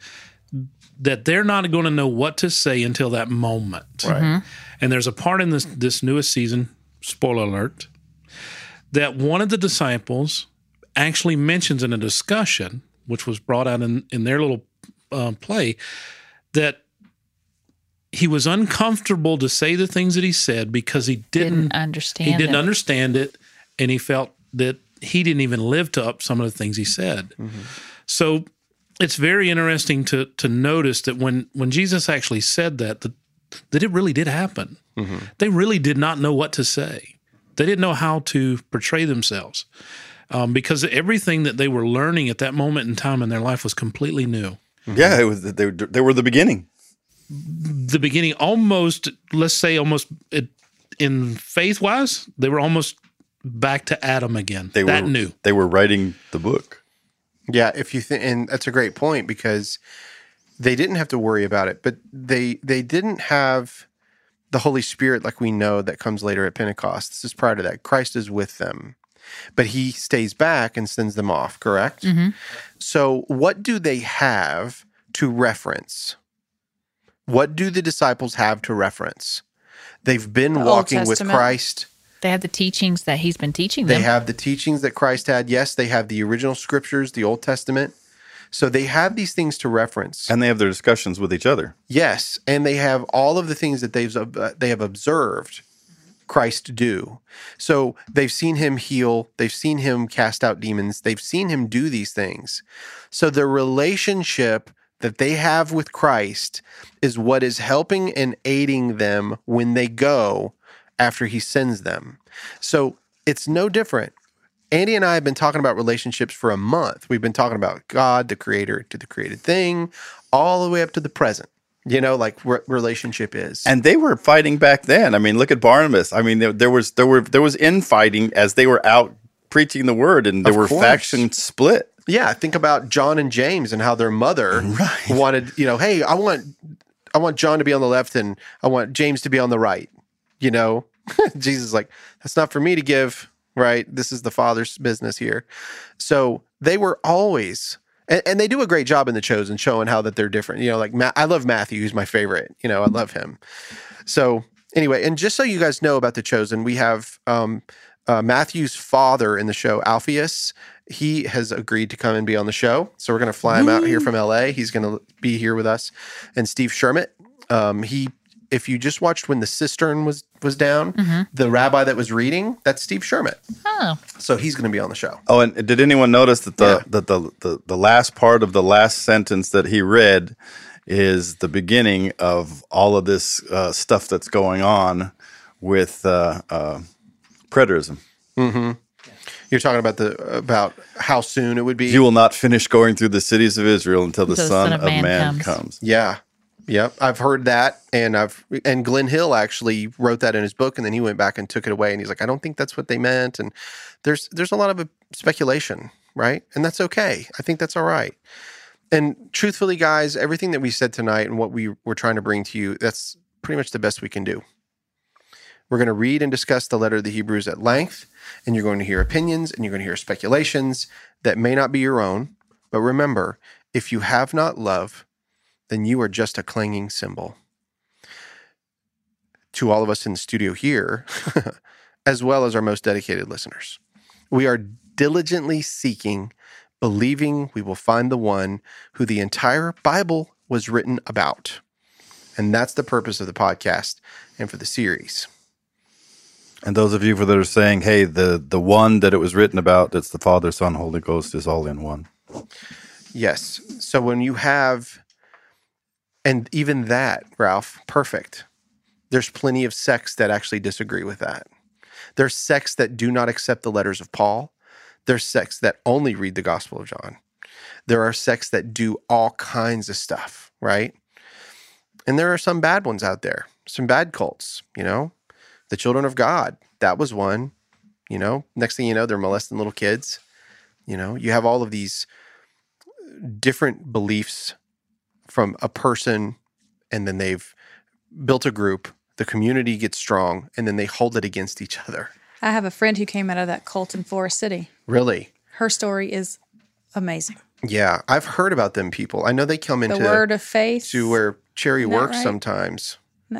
that they're not going to know what to say until that moment. Right. And there's a part in this this newest season, spoiler alert, that one of the disciples actually mentions in a discussion, which was brought out in in their little uh, play, that he was uncomfortable to say the things that he said because he didn't, Didn't understand. he didn't it. understand it, and he felt that he didn't even live to up some of the things he said. Mm-hmm. So it's very interesting to to notice that when when Jesus actually said that that, that it really did happen. Mm-hmm. They really did not know what to say. They didn't know how to portray themselves um, because everything that they were learning at that moment in time in their life was completely new. Mm-hmm. Yeah, it was. They, were- they were the beginning. The beginning, almost let's say, almost it, in faith wise, they were almost back to Adam again. They that were new. They were writing the book. Yeah, if you think, and that's a great point because they didn't have to worry about it, but they they didn't have the Holy Spirit like we know that comes later at Pentecost. This is prior to that. Christ is with them, but He stays back and sends them off. Correct. Mm-hmm. So, what do they have to reference? What do the disciples have to reference? They've been The walking with Christ. They have the teachings that he's been teaching them. They have the teachings that Christ had. Yes, they have the original scriptures, the Old Testament. So they have these things to reference. And they have their discussions with each other. yes, and they have all of the things that they've uh, they have observed Christ do. So they've seen him heal, they've seen him cast out demons, they've seen him do these things. So the relationship that they have with Christ is what is helping and aiding them when they go after he sends them. So it's no different. Andy and I have been talking about relationships for a month. We've been talking about God, the creator, to the created thing, all the way up to the present. You know, like what relationship is. And they were fighting back then. I mean, look at Barnabas. I mean, there, there was there were there was infighting as they were out preaching the word, and there Of were course. factions split. Yeah, think about John and James and how their mother wanted, you know, hey, I want I want John to be on the left and I want James to be on the right. You know, Jesus is like, that's not for me to give, right? This is the Father's business here. So they were always and, and they do a great job in the chosen showing how that they're different. You know, like Ma- I love Matthew, who's my favorite. You know, I love him. So anyway, and just so you guys know about the chosen, we have um, uh, Matthew's father in the show, Alpheus. He has agreed to come and be on the show, so we're going to fly him out here from LA. He's going to be here with us, and Steve Shermitt. Um, he, if you just watched when the cistern was was down, the rabbi that was reading, that's Steve Shermitt. oh, So he's going to be on the show. Oh, and did anyone notice that the Yeah. that the, the the last part of the last sentence that he read is the beginning of all of this uh, stuff that's going on with uh, uh, preterism. Mm-hmm. You're talking about the about how soon it would be. You will not finish going through the cities of Israel until the, Son, of Man, comes. Yeah. Yep. I've heard that. And I've and Glenn Hill actually wrote that in his book and then he went back and took it away and he's like, I don't think that's what they meant. And there's there's a lot of uh, speculation, right? And that's okay. I think that's all right. And truthfully, guys, everything that we said tonight and what we were trying to bring to you, that's pretty much the best we can do. We're going to read and discuss the letter of the Hebrews at length, and you're going to hear opinions and you're going to hear speculations that may not be your own. But remember, if you have not love, then you are just a clanging cymbal. To all of us in the studio here, as well as our most dedicated listeners, we are diligently seeking, believing we will find the one who the entire Bible was written about. And that's the purpose of the podcast and for the series. And those of you that are saying, "Hey, the the one that it was written about, that's the Father, Son, Holy Ghost, is all in one." Yes. So when you have, and even that, Ralph, perfect. There's plenty of sects that actually disagree with that. There's sects that do not accept the letters of Paul. There's sects that only read the Gospel of John. There are sects that do all kinds of stuff, right? And there are some bad ones out there, some bad cults, you know? The Children of God, that was one, you know? Next thing you know, they're molesting little kids. You know, you have all of these different beliefs from a person and then they've built a group the community gets strong and then they hold it against each other I have a friend who came out of that cult in Forest City. really Her story is amazing. yeah i've heard about them people i know they come The into word of faith. to where cherry works right? sometimes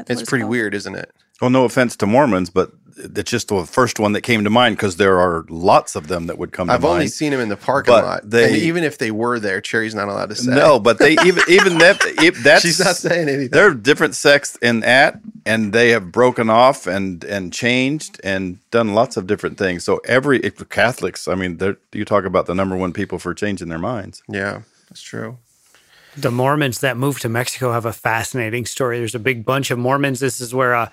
it's pretty called. weird isn't it Well, no offense to Mormons, but it's just the first one that came to mind because there are lots of them that would come to i've mind. only seen them in the parking But lot they- and even if they were there cherry's not allowed to say No, but they even even that if that's she's not saying anything there are different sects in that, and they have broken off and and changed and done lots of different things. So every if Catholics, I mean, they're- you talk about the number one people for changing their minds. yeah that's true The Mormons that moved to Mexico have a fascinating story. There's a big bunch of Mormons. This is where uh,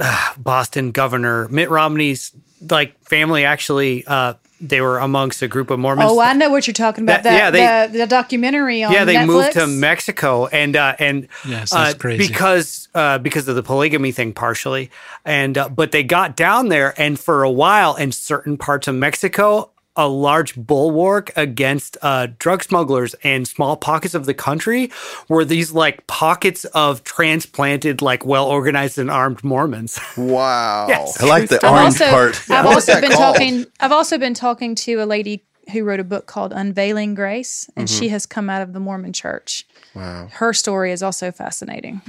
uh, Boston Governor Mitt Romney's like family actually uh, they were amongst a group of Mormons. Oh, I know what you're talking about. That- That, yeah, they- the, the documentary on yeah, they Netflix. moved to Mexico and uh, and Yes, uh, crazy. because uh, because of the polygamy thing partially, and uh, but they got down there and for a while in certain parts of Mexico. A large bulwark against uh, drug smugglers and small pockets of the country were these like pockets of transplanted, like well organized and armed Mormons. wow Yes. I like the I've orange also, part. I've What's also that been called? talking. I've also been talking to a lady who wrote a book called Unveiling Grace, and Mm-hmm. she has come out of the Mormon Church. wow Her story is also fascinating.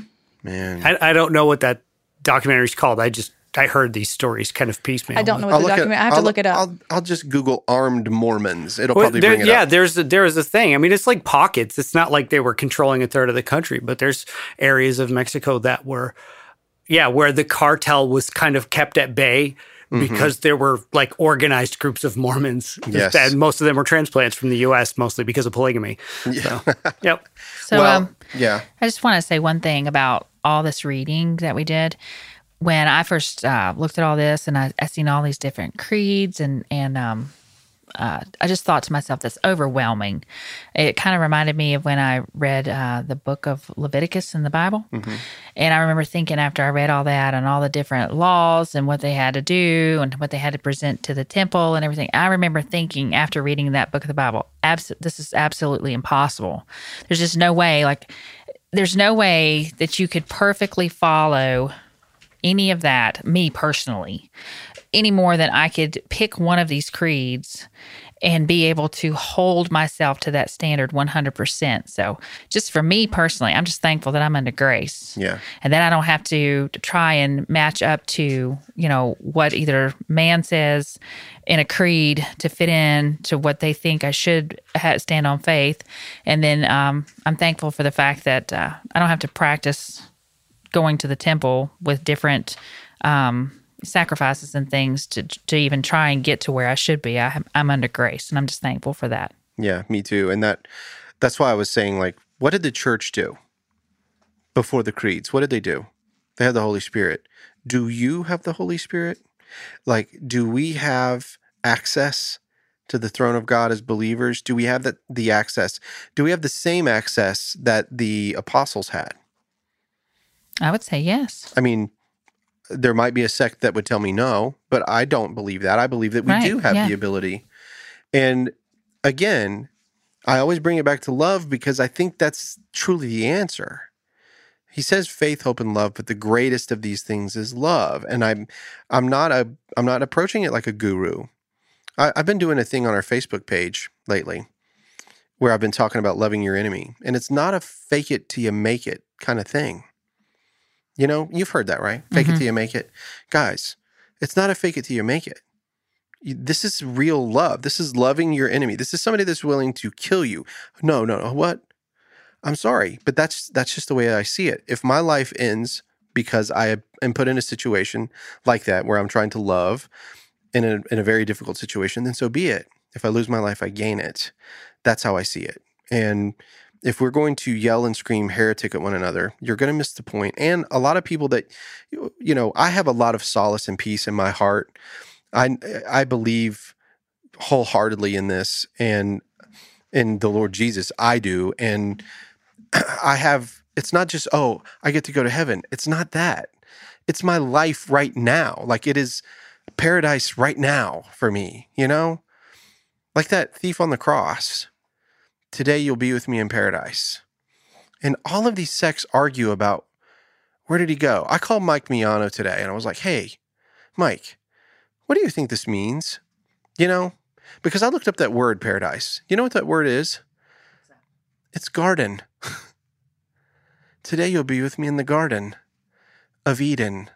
man I, I don't know what that documentary is called. I just I heard these stories kind of piecemeal. I don't know I'll what the document. at, I have I'll, to look it up. I'll, I'll just Google armed Mormons. It'll Well, probably there- bring it yeah, up. there's a, there is a thing. I mean, it's like pockets. It's not like they were controlling a third of the country, but there's areas of Mexico that were, yeah, where the cartel was kind of kept at bay because there were like organized groups of Mormons. Mm-hmm. Yes. and most of them were transplants from the U.S. mostly because of polygamy. So, yep. So, well, um, yeah. I just want to say one thing about all this reading that we did. When I first uh, looked at all this and I, I seen all these different creeds and and um, uh, I just thought to myself, that's overwhelming. It kind of reminded me of when I read uh, the book of Leviticus in the Bible. And I remember thinking after I read all that and all the different laws and what they had to do and what they had to present to the temple and everything, I remember thinking after reading that book of the Bible, abs- this is absolutely impossible. There's just no way, like, there's no way that you could perfectly follow any of that, me personally, any more than I could pick one of these creeds and be able to hold myself to that standard 100%. So, just for me personally, I'm just thankful that I'm under grace. Yeah. And then I don't have to, to try and match up to, you know, what either man says in a creed to fit in to what they think I should ha- stand on faith. And then um, I'm thankful for the fact that uh, I don't have to practice going to the temple with different um, sacrifices and things to to even try and get to where I should be. I, I'm under grace, and I'm just thankful for that. Yeah, me too. And that that's why I was saying like what did the church do before the creeds? What did they do? They had the Holy Spirit. Do you have the Holy Spirit? Like do we have access to the throne of God as believers? Do we have that the access? Do we have the same access that the apostles had? I would say yes. I mean, there might be a sect that would tell me no, but I don't believe that. I believe that we Right, do have yeah. the ability. And again, I always bring it back to love because I think that's truly the answer. He says faith, hope, and love, but the greatest of these things is love. And I'm I'm not a I'm not approaching it like a guru. I, I've been doing a thing on our Facebook page lately where I've been talking about loving your enemy. And it's not a fake it till you make it kind of thing. You know, you've heard that, right? Fake it Mhm. till you make it. Guys, it's not a fake it till you make it. This is real love. This is loving your enemy. This is somebody that's willing to kill you. No, no, no. What? I'm sorry, but that's that's just the way I see it. If my life ends because I am put in a situation like that where I'm trying to love in a in a very difficult situation, then so be it. If I lose my life, I gain it. That's how I see it. And if we're going to yell and scream heretic at one another, you're going to miss the point. And a lot of people that, you know, I have a lot of solace and peace in my heart. I I believe wholeheartedly in this and in the Lord Jesus. I do, and I have. It's not just oh, I get to go to heaven. It's not that. It's my life right now. Like it is paradise right now for me. You know, like that thief on the cross Today you'll be with me in paradise. And all of these sects argue about where did he go? I called Mike Miano today and I was like, hey, Mike, what do you think this means? You know, because I looked up that word paradise. You know what that word is? It's garden. Today you'll be with me in the garden of Eden.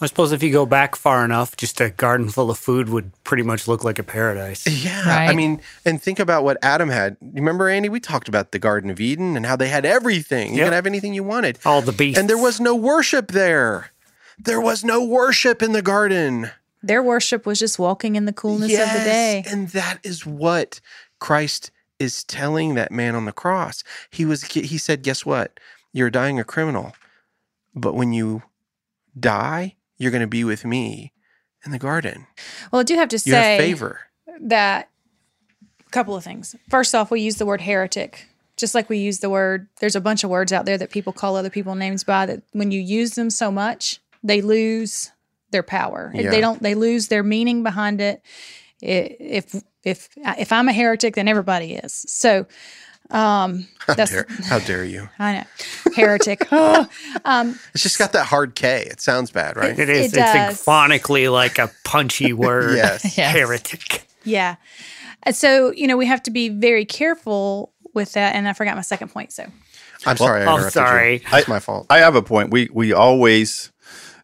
I suppose if you go back far enough, just a garden full of food would pretty much look like a paradise. Yeah. I mean, and think about what Adam had. You remember, Andy? We talked about the Garden of Eden and how they had everything. You Yep. could have anything you wanted. All the beasts. And there was no worship there. There was no worship in the garden. Their worship was just walking in the coolness of the day. And that is what Christ is telling that man on the cross. He was he said, "Guess what? You're dying a criminal. But when you die, you're going to be with me in the garden. Well, I do have to You have say favor." that a couple of things. First off, we use the word heretic. Just like we use the word, there's a bunch of words out there that people call other people names by that when you use them so much, they lose their power. Yeah. They don't, they lose their meaning behind it. If, if, if I'm a heretic, then everybody is. So, um, How that's, dare, how dare you? I know, heretic. Oh, um, It's just got that hard K. It sounds bad, right? it is. It it's does. phonically like a punchy word. Yes. Yes. Heretic. yeah. So, you know, we have to be very careful with that. And I forgot my second point. So, I'm sorry. I I'm sorry. You. It's my fault. I have a point. We we always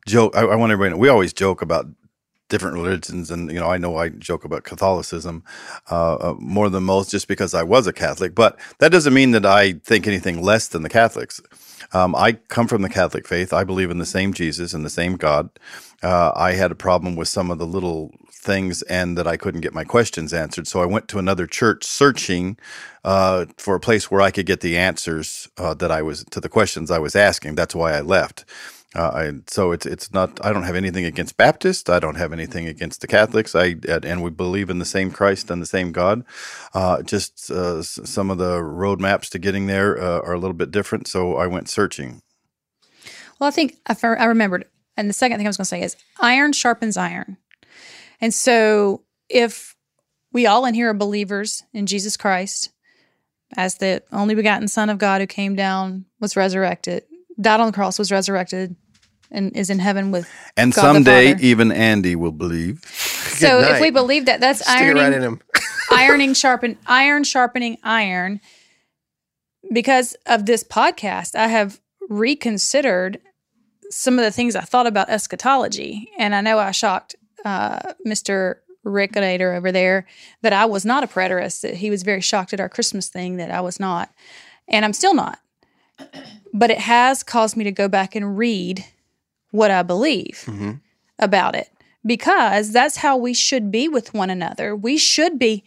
joke. I, I want everybody to know we always joke about different religions, and you know, I know I joke about Catholicism uh, uh, more than most, just because I was a Catholic. But that doesn't mean that I think anything less than the Catholics. Um, I come from the Catholic faith. I believe in the same Jesus and the same God. Uh, I had a problem with some of the little things and that I couldn't get my questions answered. So I went to another church searching uh, for a place where I could get the answers uh, that I was to the questions I was asking. That's why I left. Uh, so it's it's not. I don't have anything against Baptists. I don't have anything against the Catholics. I and we believe in the same Christ and the same God. Uh, just uh, some of the roadmaps to getting there uh, are a little bit different. So I went searching. Well, I think I, I remembered. And the second thing I was going to say is iron sharpens iron. And so if we all in here are believers in Jesus Christ as the only begotten Son of God who came down, was resurrected, died on the cross, was resurrected, and is in heaven with. And God someday Father. even Andy will believe. so if we believe that, that's Stick ironing, right in him. ironing sharpen iron sharpening iron because of this podcast i have reconsidered some of the things i thought about eschatology and i know i shocked uh, mr rick Nader over there that i was not a preterist that he was very shocked at our christmas thing that i was not and i'm still not but it has caused me to go back and read what i believe Mhm. about it because that's how we should be with one another we should be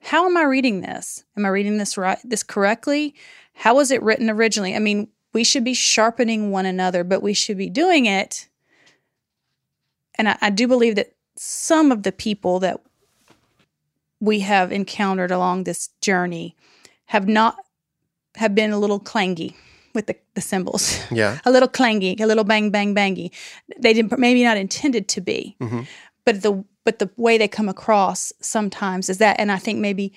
how am I reading this? Am I reading this right this correctly? How was it written originally? I mean, we should be sharpening one another, but we should be doing it. And I, I do believe that some of the people that we have encountered along this journey have not have been a little clangy with the, the symbols. Yeah. a little clangy, a little bang bang bangy. They didn't maybe not intended to be Mhm. but the but the way they come across sometimes is that and i think maybe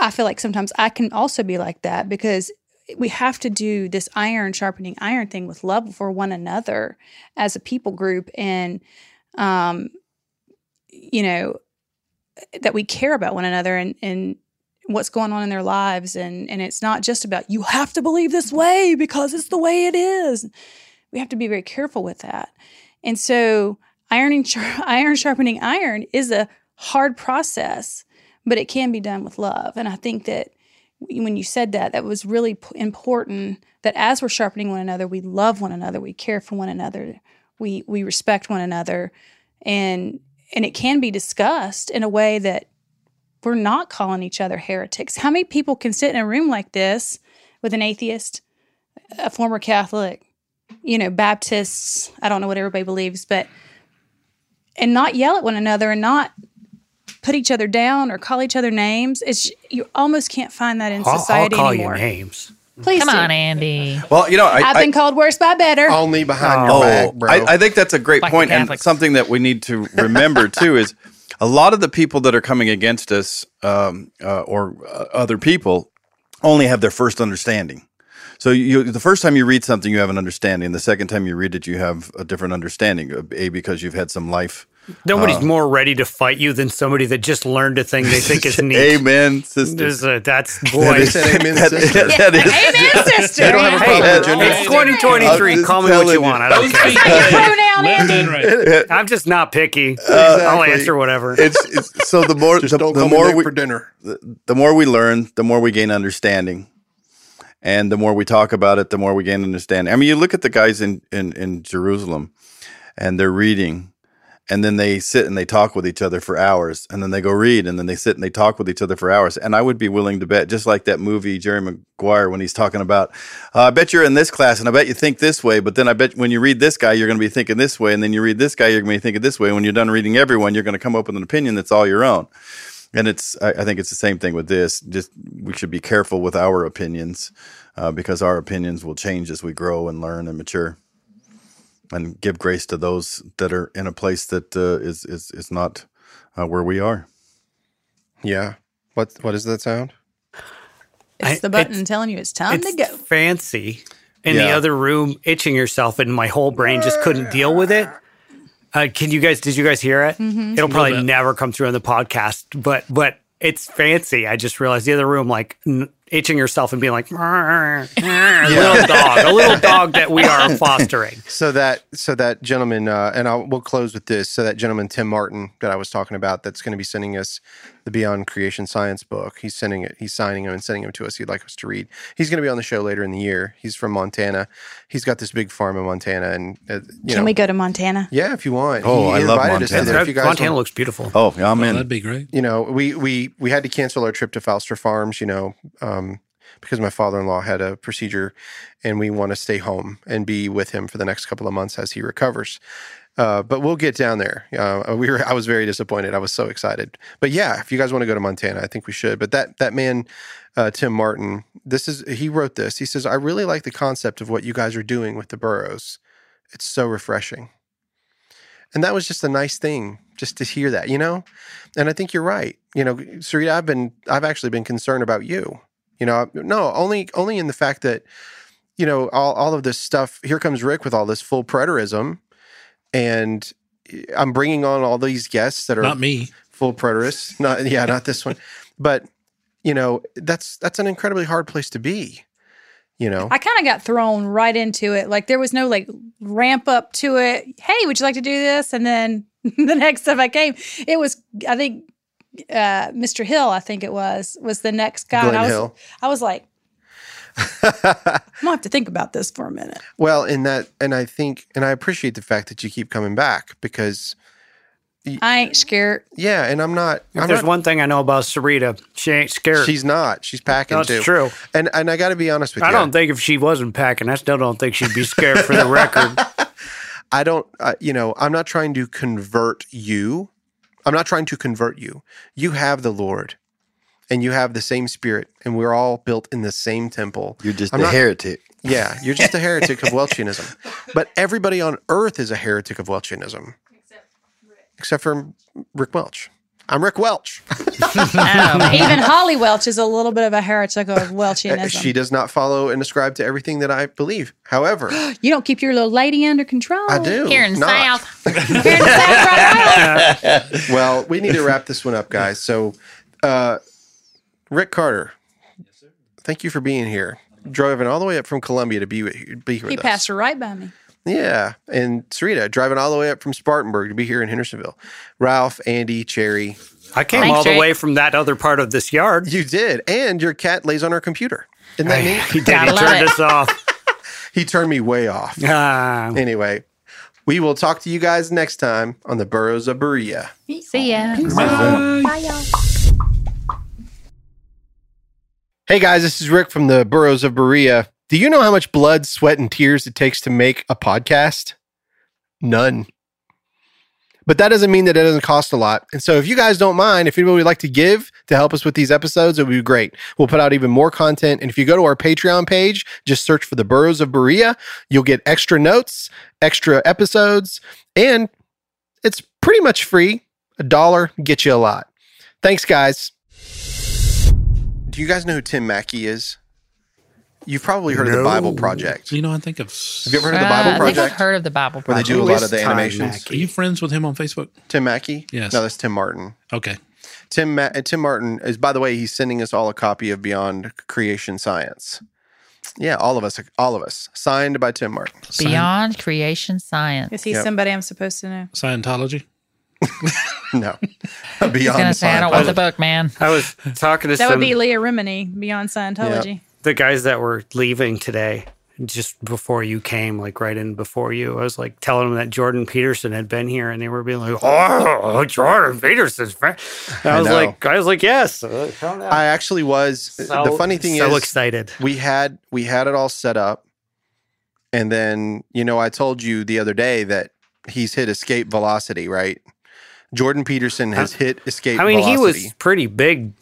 i feel like sometimes i can also be like that because we have to do this iron sharpening iron thing with love for one another as a people group and um you know that we care about one another and and what's going on in their lives and and it's not just about you have to believe this way because it's the way it is we have to be very careful with that and so ironing iron sharpening iron is a hard process but it can be done with love and i think that when you said that, that was really important. That as we're sharpening one another, we love one another, we care for one another, we we respect one another, and and it can be discussed in a way that we're not calling each other heretics. How many people can sit in a room like this with an atheist, a former Catholic, you know, Baptists? I don't know what everybody believes, but and not yell at one another and not put each other down or call each other names. It's you almost can't find that in I'll, I'll society call anymore. you names. Please Come do. on, Andy. Well, you know, I, I've I- been called worse by better. Only behind Oh, your back, bro. I, I think that's a great Like the point, and something that we need to remember too is a lot of the people that are coming against us um, uh, or uh, other people only have their first understanding. So you, the first time you read something, you have an understanding. The second time you read it, you have a different understanding. A because you've had some life. Nobody's Uh. more ready to fight you than somebody that just learned a thing they think is neat. Amen, sister. A- that's They boy. said amen, That- sister. that is- Amen, sister. They don't have a Hey, with gender. it's 2023. Call me what you you. want. I don't Those care. Pronoun Left Andy. and right. I'm just not picky. I'll Exactly. answer whatever. it's, it's so the more Just the, don't the call more we for dinner. the, the more we learn, the more we gain understanding. And the more we talk about it, the more we gain understanding. I mean, you look at the guys in, in, in Jerusalem and they're reading, and then they sit and they talk with each other for hours, and then they go read, and then they sit and they talk with each other for hours. And I would be willing to bet, just like that movie, Jerry Maguire, when he's talking about, uh, I bet you're in this class, and I bet you think this way, but then I bet when you read this guy, you're going to be thinking this way, and then you read this guy, you're going to be thinking this way. When you're done reading everyone, you're going to come up with an opinion that's all your own. And it's, I, I think it's the same thing with this. Just we should be careful with our opinions uh, because our opinions will change as we grow and learn and mature, and give grace to those that are in a place that uh, is is is not uh, where we are. Yeah. What What does that sound? It's the button it's- telling you it's time it's to go. fancy in the other room itching yourself and my whole brain just couldn't deal with it uh, can you guys did you guys hear it it'll probably bit. never come through on the podcast but but it's fancy i just realized the other room like n- itching yourself and being like "Rrr, rrr," little dog a little dog that we are fostering So that so that gentleman, uh, and I'll, we'll close with this. So that gentleman Tim Martin that I was talking about, that's going to be sending us the Beyond Creation Science book. He's sending it. He's signing him and sending him to us. He'd like us to read. He's going to be on the show later in the year. He's from Montana. He's got this big farm in Montana, and uh, you Can know, we go to Montana? yeah, if you want. Oh, I love invited us to Montana. there if you guys montana want- looks beautiful Oh, yeah, I'm Oh, in. that'd be great. you know, we we we had to cancel our trip to Falster Farms, you know, um, because my father-in-law had a procedure, and we want to stay home and be with him for the next couple of months as he recovers. Uh, but we'll get down there. Uh, we were. I was very disappointed. I was so excited. But yeah, if you guys want to go to Montana, I think we should. But that that man, uh, Tim Martin, this is he wrote this. He says, "I really like the concept of what you guys are doing with the Burros. It's so refreshing." And that was just a nice thing, just to hear that, you know. And I think you're right. You know, Sarita, I've been, I've actually been concerned about you. You know, no, only, only in the fact that, you know, all, all of this stuff. Here comes Rick with all this full preterism, and I'm bringing on all these guests that are Not me. full preterists. Not, yeah, not this one, but you know, that's that's an incredibly hard place to be. You know, I kind of got thrown right into it. Like there was no like ramp up to it. Hey, would you like to do this? And then the next time I came, it was I think uh, Mr. Hill. I think it was was the next guy. and Glenn I was Hill. I was like, I'm gonna have to think about this for a minute. well, in that, and I think, and I appreciate the fact that you keep coming back because, I ain't scared. yeah, and I'm not. if I'm there's not one thing i know about sarita she ain't scared She's not. She's packing That's too. true. And and I got to be honest with you. i you. don't think if she wasn't packing i still don't think she'd be scared for the record I don't. Uh, you know, I'm not trying to convert you. I'm not trying to convert you. You have the Lord, and you have the same Spirit, and we're all built in the same temple. You're just I'm a not- heretic. Yeah, you're just a heretic of Welchianism. But everybody on earth is a heretic of Welchianism, except for Rick Welch. I'm Rick Welch. Oh, Even Holly Welch is a little bit of a heretic of Uh, Welchianism. She does not follow and ascribe to everything that I believe. However, you don't keep your little lady under control. I do. here in not. South. Here in South right. Well, we need to wrap this one up, guys. So, uh, Rick Carter, yes, sir. thank you for being here. Driving all the way up from Columbia to be with, be here He with passed us. her right by me. Yeah, and Sarita driving all the way up from Spartanburg to be here in Hendersonville. Ralph, Andy, Cherry. I came Thanks, all the Jake. way from that other part of this yard. You did, and your cat lays on our computer. Isn't that neat? He did. He turned it. us off. He turned me way off. Ah, Anyway, we will talk to you guys next time on the Burros of Berea. See ya. Hey guys, this is Rick from the Burros of Berea. Do you know how much blood, sweat, and tears it takes to make a podcast? None. But that doesn't mean that it doesn't cost a lot. And so if you guys don't mind, if anybody would like to give to help us with these episodes, it would be great. We'll put out even more content. And if you go to our Patreon page, just search for the Burros of Berea, you'll get extra notes, extra episodes, and it's pretty much free. A dollar gets you a lot. Thanks, guys. Do you guys know who Tim Mackie is? You've probably heard of the Bible Project. You know, I think of. Have you ever heard of the Uh, Bible I think I've Project? heard of the Bible Project. Where they do a lot of the animations. Are you friends with him on Facebook? Tim Mackie? Yes. No, that's Tim Martin. Okay. Tim Ma- Tim Martin is, by the way, he's sending us all a copy of Beyond Creation Science. Yeah, all of us, all of us, signed by Tim Martin. Scien- Beyond Creation Science. Is he Yep. somebody I'm supposed to know? Scientology. No, He's Beyond gonna say, I don't want the book, man. I was talking to That some would be Leah Remini, Beyond Scientology. the guys that were leaving today. Just before you came, like right in before you, I was like telling them that Jordan Peterson had been here, and they were being like, "Oh, Jordan Peterson's friend." And I I was know. like, "I was like, yes." Uh, I actually was. the funny thing so is, excited. we had we had it all set up, and then you know I told you the other day that he's hit escape velocity, right? Jordan Peterson has hit escape. I mean, he was pretty big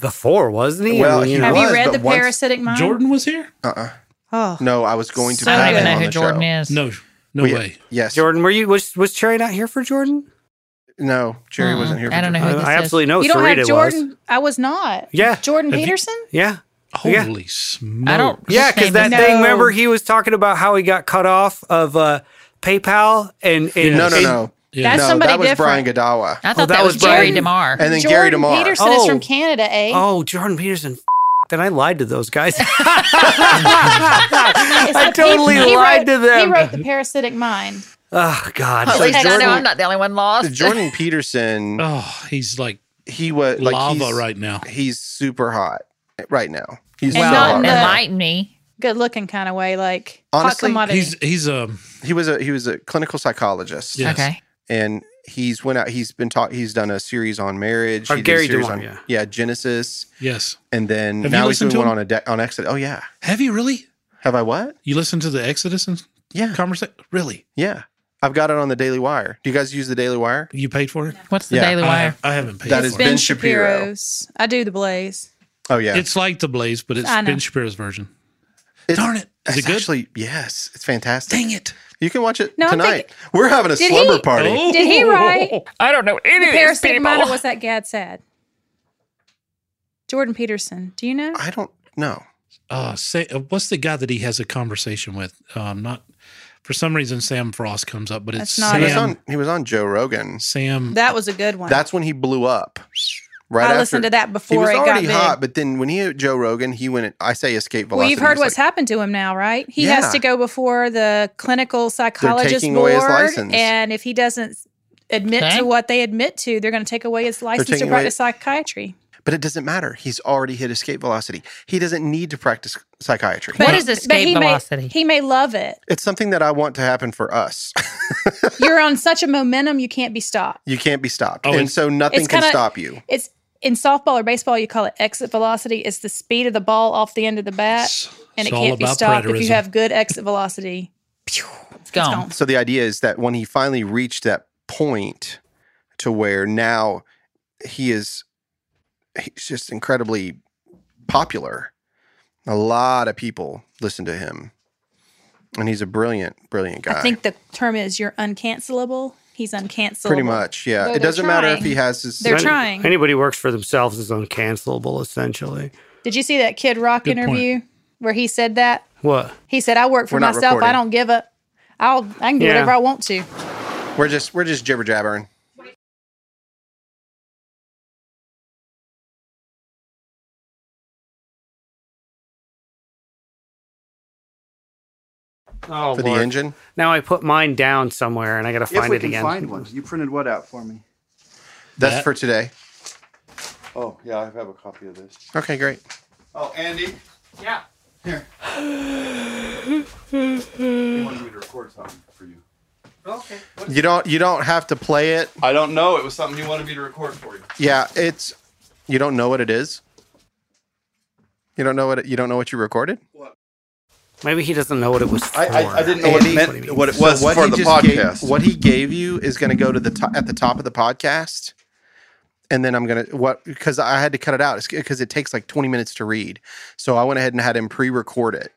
before, wasn't he? Well, I mean, he you know, Have was, you read The once- Parasitic Mind? Jordan was here? Uh-uh. Oh, No, I was going to. So I don't have even know on who the Jordan show. is. No, no We- way. Yes. Jordan, were you was was Cherry not here for Jordan? No, Jerry Mm-mm. wasn't here. For I don't know Jordan. who this I is. absolutely know you don't Sarita have Jordan. was. I was not. Yeah. Jordan Have Peterson. Yeah, Yeah. Holy smoke. I don't. yeah, because that that is- thing. Remember, he was talking about how he got cut off of uh, PayPal and, and No, no, and- no. Yeah. That's no, somebody that was different. Brian Godawa. I thought Oh, that that, was was Jerry Jordan. DeMar. And then Jordan Gary DeMar. Peterson is Oh. from Canada, eh? Oh, Jordan Peterson. Then I lied to those guys. It's I the- totally he lied wrote, to them. He wrote The Parasitic Mind. oh God. At least I know I'm not the only one lost. Jordan Peterson, Oh, he's like he was like lava he's, right now. He's super hot right now. He's And so not hot. in the- enlighten me. Good looking kind of way, like Honestly, hot commodity. He's he's um He was a he was a clinical psychologist. Yes. Okay. And he's went out. He's been taught. He's done a series on marriage. Oh, he did Gary a DeMar, on yeah. Genesis, yes. and then Have now he's doing one him? on a de- on Exodus. Oh yeah, Have you really? have I what? You listened to the Exodus and Yeah, conversation? Really? yeah. I've got it on the Daily Wire. Do you guys use the Daily Wire? You paid for it? What's the Yeah. Daily Wire? I haven't paid That for is it. Ben Shapiro. Shapiro's. I do the Blaze. Oh yeah, It's like the Blaze, but it's I know. Ben Shapiro's version. It's- Darn it! Is It's it good? actually yes, it's fantastic. Dang it! You can watch it No, tonight. thinking- We're having a slumber he- party. Oh. Did he write I don't know any The Parasitic Mind or was that Gad Saad? Jordan Peterson. Do you know? I don't know. Uh, say, uh, what's the guy that he has a conversation with? Um, not for some reason Sam Frost comes up, but it's That's not He was Sam. on. He was on Joe Rogan. Sam. That was a good one. That's when he blew up. Right I after, listened to that He before was it got already big. hot, but then when he hit Joe Rogan, he went. I say escape velocity. well, you've heard what's like, happened to him now, right? He Yeah. has to go before the clinical psychologist taking away his board, license. and if he doesn't admit Okay. to what they admit to, they're going to take away his license to practice psychiatry. But it doesn't matter. He's already hit escape velocity. He doesn't need to practice psychiatry. What But- is but escape he velocity? May, he may love it. It's something that I want to happen for us. You're on such a momentum, you can't be stopped. you can't be stopped, Oh, and so nothing can kinda- stop you. It's in softball or baseball, you call it exit velocity. It's the speed of the ball off the end of the bat, It's- and it it's all can't be about stopped if you have good exit velocity. Pew, It's gone. gone. So the idea is that when he finally reached that point to where now he is he's just incredibly popular. A lot of people listen to him. And he's a brilliant, brilliant guy. I think the term is you're uncancelable. He's uncancelable. pretty much, yeah. Though it doesn't matter if he has his They're Any- trying. Anybody who works for themselves is uncancelable, essentially. Did you see that Kid Rock Good point. interview where he said that? What? He said, "I work for We're not myself. I don't give a. I'll I can do Yeah. whatever I want to." We're just we're just jibber jabbering. Oh, for the engine. Now I put mine down somewhere and I got to find If find we it can again. find one. You printed what out for me? That's That- for today. Oh, yeah, I have a copy of this. Okay, great. Oh, Andy. Yeah. Here. he wanted me to record something for you. Okay. You don't you don't have to play it. I don't know. It was something you wanted me to record for you. Yeah, it's you don't know what it is. You don't know what it, you don't know what you recorded. Maybe he doesn't know what it was for. I, I, I didn't know Andy- what it meant, what it was So what for the podcast. Gave, what he gave you is going to go to the to- at the top of the podcast, and then I'm gonna what because I had to cut it out because it takes like 20 minutes to read. So I went ahead and had him pre-record it,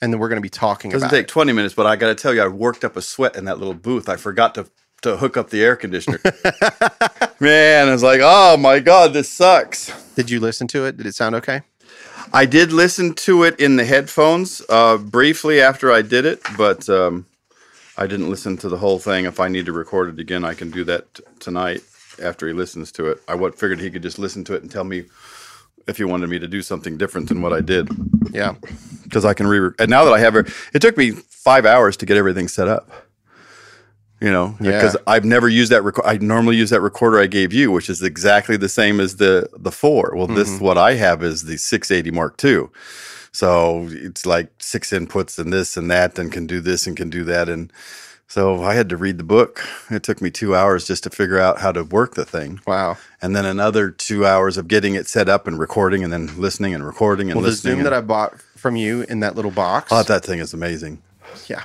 and then we're going to be talking doesn't about take it. 20 minutes, but I got to tell you, I worked up a sweat in that little booth. I forgot to to hook up the air conditioner. Man, I was like, oh my god, this sucks. Did you listen to it? Did it sound okay? I did listen to it in the headphones uh, briefly after I did it, but um, I didn't listen to the whole thing. If I need to record it again, I can do that t- tonight after he listens to it. I what figured he could just listen to it and tell me if he wanted me to do something different than what I did Yeah. because I can re. And now that I have it, it took me five hours to get everything set up. You know, Yeah. because I've never used that. record I normally use that recorder I gave you, which is exactly the same as the the four. Well, this mm-hmm. what I have is the 680 Mark II. So it's like six inputs and this and that, and can do this and can do that. And so I had to read the book. It took me two hours just to figure out how to work the thing, Wow. and then another two hours of getting it set up and recording, and then listening and recording and Well, the listening. Zoom and- that I bought from you in that little box. Oh, that thing is amazing. yeah.